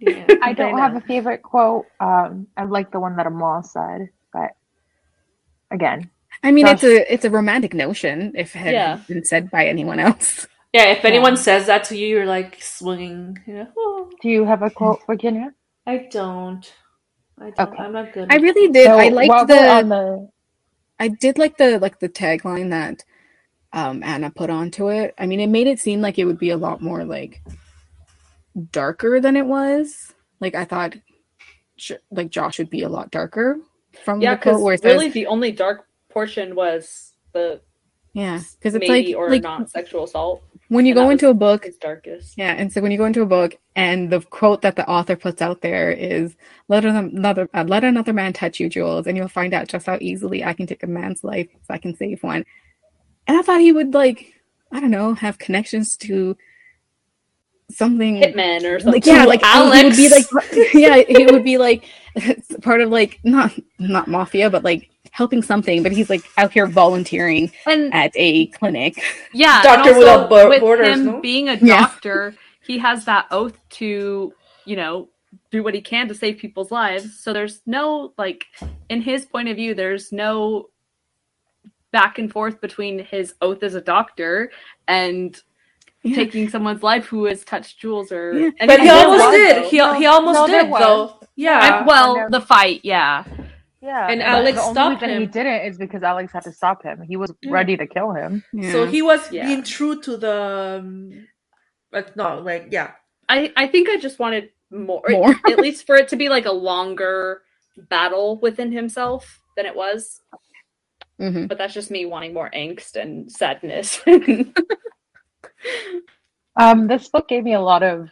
Yeah.
I don't have a favorite quote. Um, I like the one that Amal said, but again,
I mean, it's a it's a romantic notion if it had
Yeah.
been said by anyone else.
Yeah, if anyone
Yeah.
says that to you, you're like swinging. You know, "Oh,
do you have a quote, Virginia?
I don't. I don't.
Okay.
I'm not good.
I really did.
So
I liked
while we're on
the
the
I did like the like the tagline that um Ana put onto it. I mean, it made it seem like it would be a lot more like darker than it was. Like I thought, like Josh would be a lot darker from
Yeah,
the quote
because really
says,
the only dark portion was the
yeah, because it's like
or
like
not sexual assault.
when you
and
go into a book,
it's darkest.
yeah, and so when you go into a book and the quote that the author puts out there is let another uh, let another man touch you, Jules, and you'll find out just how easily I can take a man's life so I can save one. And I thought he would like I don't know have connections to something
Hitman or something.
like yeah like he would be like yeah he would be like part of like not not mafia but like helping something but he's like out here volunteering
and
at a clinic
Yeah,
Doctor
and also
Without Bo-
with
Borders,
him
no?
being a
Yeah.
doctor, he has that oath to, you know, do what he can to save people's lives. So there's no like in his point of view, there's no back and forth between his oath as a doctor and
Yeah.
taking someone's life who has touched Jules or
Yeah.
and
But he
did
almost
was,
did.
though.
He he almost
no,
did though. Yeah.
I- well,
there-
the fight, yeah.
Yeah,
And Alex
the only
stopped
reason He didn't is because Alex had to stop him. He was
Yeah.
ready to kill him.
Yeah.
So he was
Yeah.
being true to the. Um, but no, like yeah.
I I think I just wanted more,
More.
at least for it to be like a longer battle within himself than it was.
Mhm.
But that's just me wanting more angst and sadness.
Um, this book gave me a lot of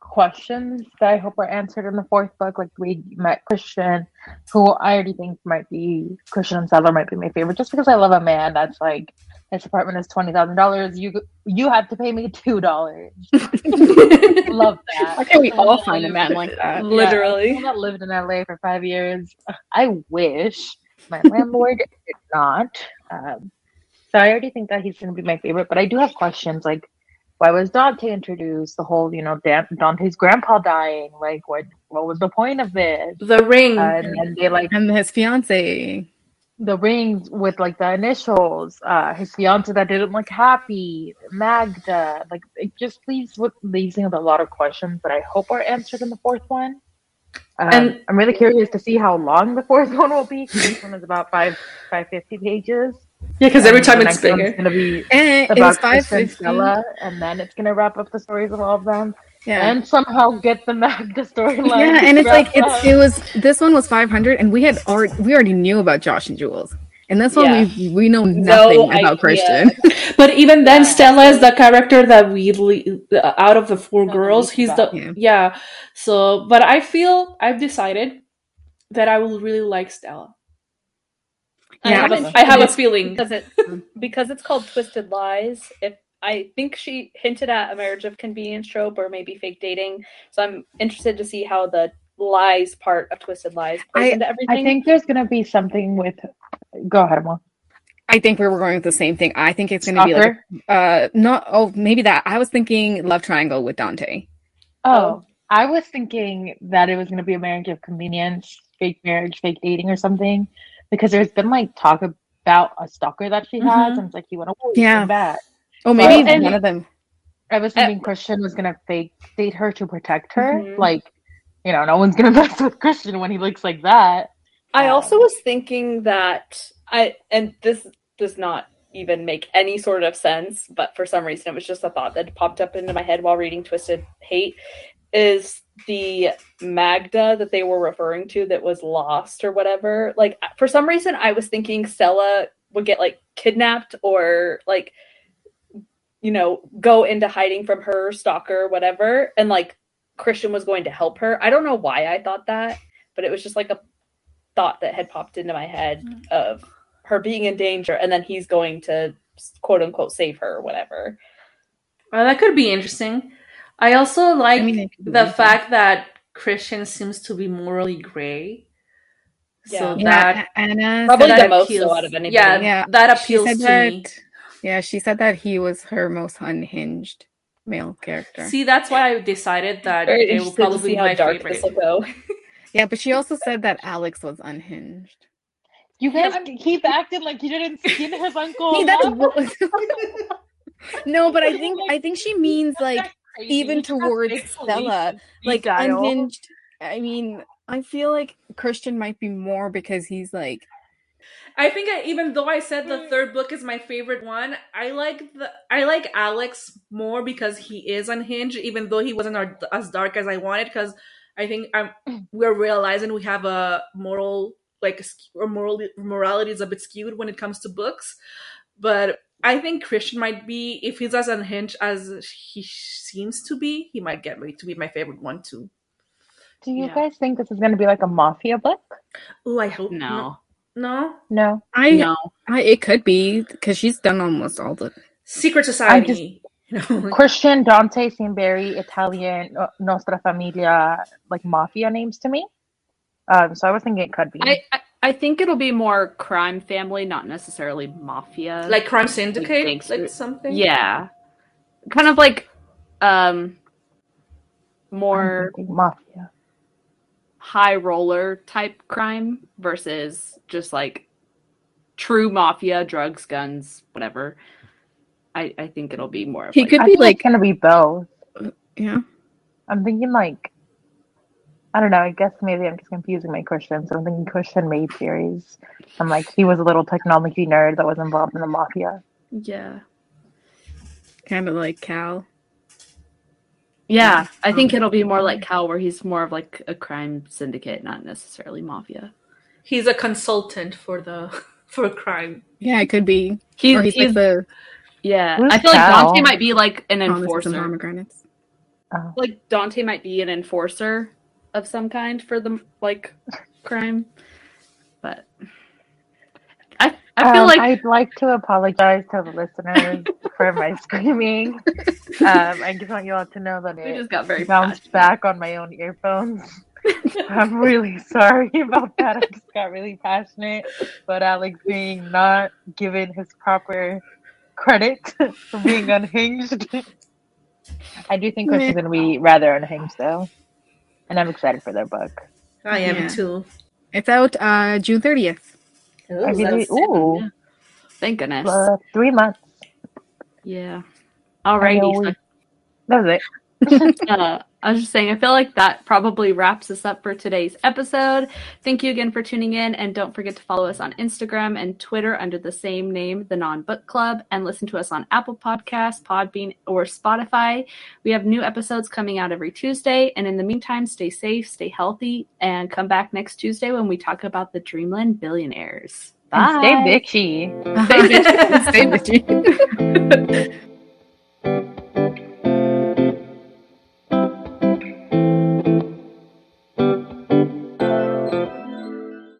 questions that I hope are answered in the fourth book. Like we met Christian, who I already think might be Christian and Sadler might be my favorite, just because I love a man that's like his apartment is twenty thousand dollars. You you have to pay me two dollars. love that.
Can't we all find a man like that?
Literally.
Yeah, that lived in LA for five years. I wish my landlord did not. Um, so I already think that he's going to be my favorite, but I do have questions like, why was Dante introduced? The whole, you know, Dan- Dante's grandpa dying. Like, what what was the point of this?
The ring.
Uh, and then they like
And his fiance.
the rings with like the initials. Uh, his fiance that didn't look happy. Magda. Like, it just leaves with leaves me with a lot of questions that I hope are answered in the fourth one. Um,
And-
I'm really curious to see how long the fourth one will be. This one is about five five fifty pages.
yeah, because every time it's bigger.
gonna be
And
about
was
and. Stella, and then it's gonna wrap up the stories of all of them,
Yeah.
and somehow get the Magda storyline.
yeah, and it's like it's it was this one was five hundred, and we had already we already knew about Josh and Jules, and that's why
Yeah.
we we know nothing
idea.
about Christian.
But even then, Stella is the character that we le- out of the four
No,
girls.
least
He's the
about.
Yeah.
yeah. So, but I feel I've decided that I will really like Stella. I
Yeah,
have a,
haven't
I have a feeling.
because it because it's called Twisted Lies. If I think she hinted at a marriage of convenience trope or maybe fake dating, so I'm interested to see how the lies part of Twisted Lies plays
I-
into everything.
I think there's gonna be something with. Go ahead, Emma.
I think we were going with the same thing. I think it's going to be like uh not oh maybe that I was thinking love triangle with Dante.
Oh, I was thinking that it was gonna be a marriage of convenience, fake marriage, fake dating, or something, because there's been like talk about a stalker that she has,
Mhm.
and it's like he went away,
Yeah.
yeah, back.
Oh, maybe
and-
one of them.
I was thinking Christian was gonna fake date her to protect her.
Mhm.
Like, you know, no one's gonna mess with Christian when he looks like that.
I
Um,
also was thinking that I and this does not even make any sort of sense, but for some reason it was just a thought that popped up into my head while reading Twisted Hate is the Magda that they were referring to that was lost or whatever. Like for some reason I was thinking Stella would get like kidnapped or like you know go into hiding from her stalker whatever and like Christian was going to help her. I don't know why I thought that, but it was just like a thought that had popped into my head mm-hmm. of her being in danger and then he's going to quote unquote save her or whatever.
Well, that could be interesting. I also like
I mean, it could be
the fact that Christian seems to be morally gray. So
Yeah.
that
Ana
Probably
said
the
that,
most
appeals-
so out of anybody.
Yeah,
Yeah,
that appeals to
that
me.
yeah, she said that he was her most unhinged male character.
See, that's why I decided that
Very
they will probably be
how
my
dark
favorite.
this will go.
yeah, but she also said that Alex was unhinged.
You guys keep acting like you didn't skin his uncle.
See, that's
enough.
no, but I think I think she means like even
You just have
towards Stella, like
style.
unhinged. I mean, I feel like Christian might be more because he's like
I think I, even though I said the hmm. third book is my favorite one, I like the I like Alex more because he is unhinged, even though he wasn't as dark as I wanted. Because I think I'm we're realizing we have a moral like a or moral morality is a bit skewed when it comes to books, but I think Christian might be if he's as unhinged as he seems to be, he might get me to be my favorite one too.
Do you
Yeah.
guys think this is going to be like a mafia book?
Oh, I hope
No.
no.
No.
I,
No.
I it could be because she's done almost all the
Secret Society. You know,
Christian, Dante, seem very Italian, uh, Nostra Familia, like mafia names to me. Um, so I was thinking it could be.
I, I I think it'll be more crime family, not necessarily mafia.
like Crime Syndicate,
gangster-
like something.
yeah, kind of like um more
mafia.
high roller type crime versus just like true mafia, drugs, guns, whatever. I, I think it'll be more of
He
like,
could
I
be
think
like,
it's gonna be both.
yeah.
I'm thinking like I don't know, I guess maybe I'm just confusing my Christian. So I'm thinking Christian made series. I'm like he was a little technology nerd that was involved in the mafia.
yeah.
Kind of like Cal.
Yeah, I think um, it'll be more like Cal, where he's more of like a crime syndicate, not necessarily mafia.
He's a consultant for the for crime.
Yeah, it could be.
He's,
or he's,
he's
like the
yeah.
Who's
I feel like Dante might be like an
promise and
enforcer.
pomegranates.
Oh.
Like Dante might be an enforcer of some kind for the like crime, but I I feel
Um,
like
I'd like to apologize to the listeners for my screaming. Um, I just want you all to know that
we
it
just got very
bounced
passionate.
back on my own earphones. I'm really sorry about that. I just got really passionate, but Alex being not given his proper credit for being unhinged. I do think Christian's gonna be rather unhinged though, and I'm excited for their book.
I am
Yeah.
too.
It's out uh June 30th.
Ooh,
really, ooh,
Yeah. Thank goodness.
uh, three months.
yeah.
I know
Alrighty.
we-
so
That was it.
uh, I was just saying, I feel like that probably wraps us up for today's episode. Thank you again for tuning in, and don't forget to follow us on Instagram and Twitter under the same name, The Non Book Club, and listen to us on Apple Podcasts, Podbean, or Spotify. We have new episodes coming out every Tuesday, and in the meantime, stay safe, stay healthy, and come back next Tuesday when we talk about the Dreamland Billionaires. Bye.
And stay bitchy.
Stay bitchy. Stay bitchy.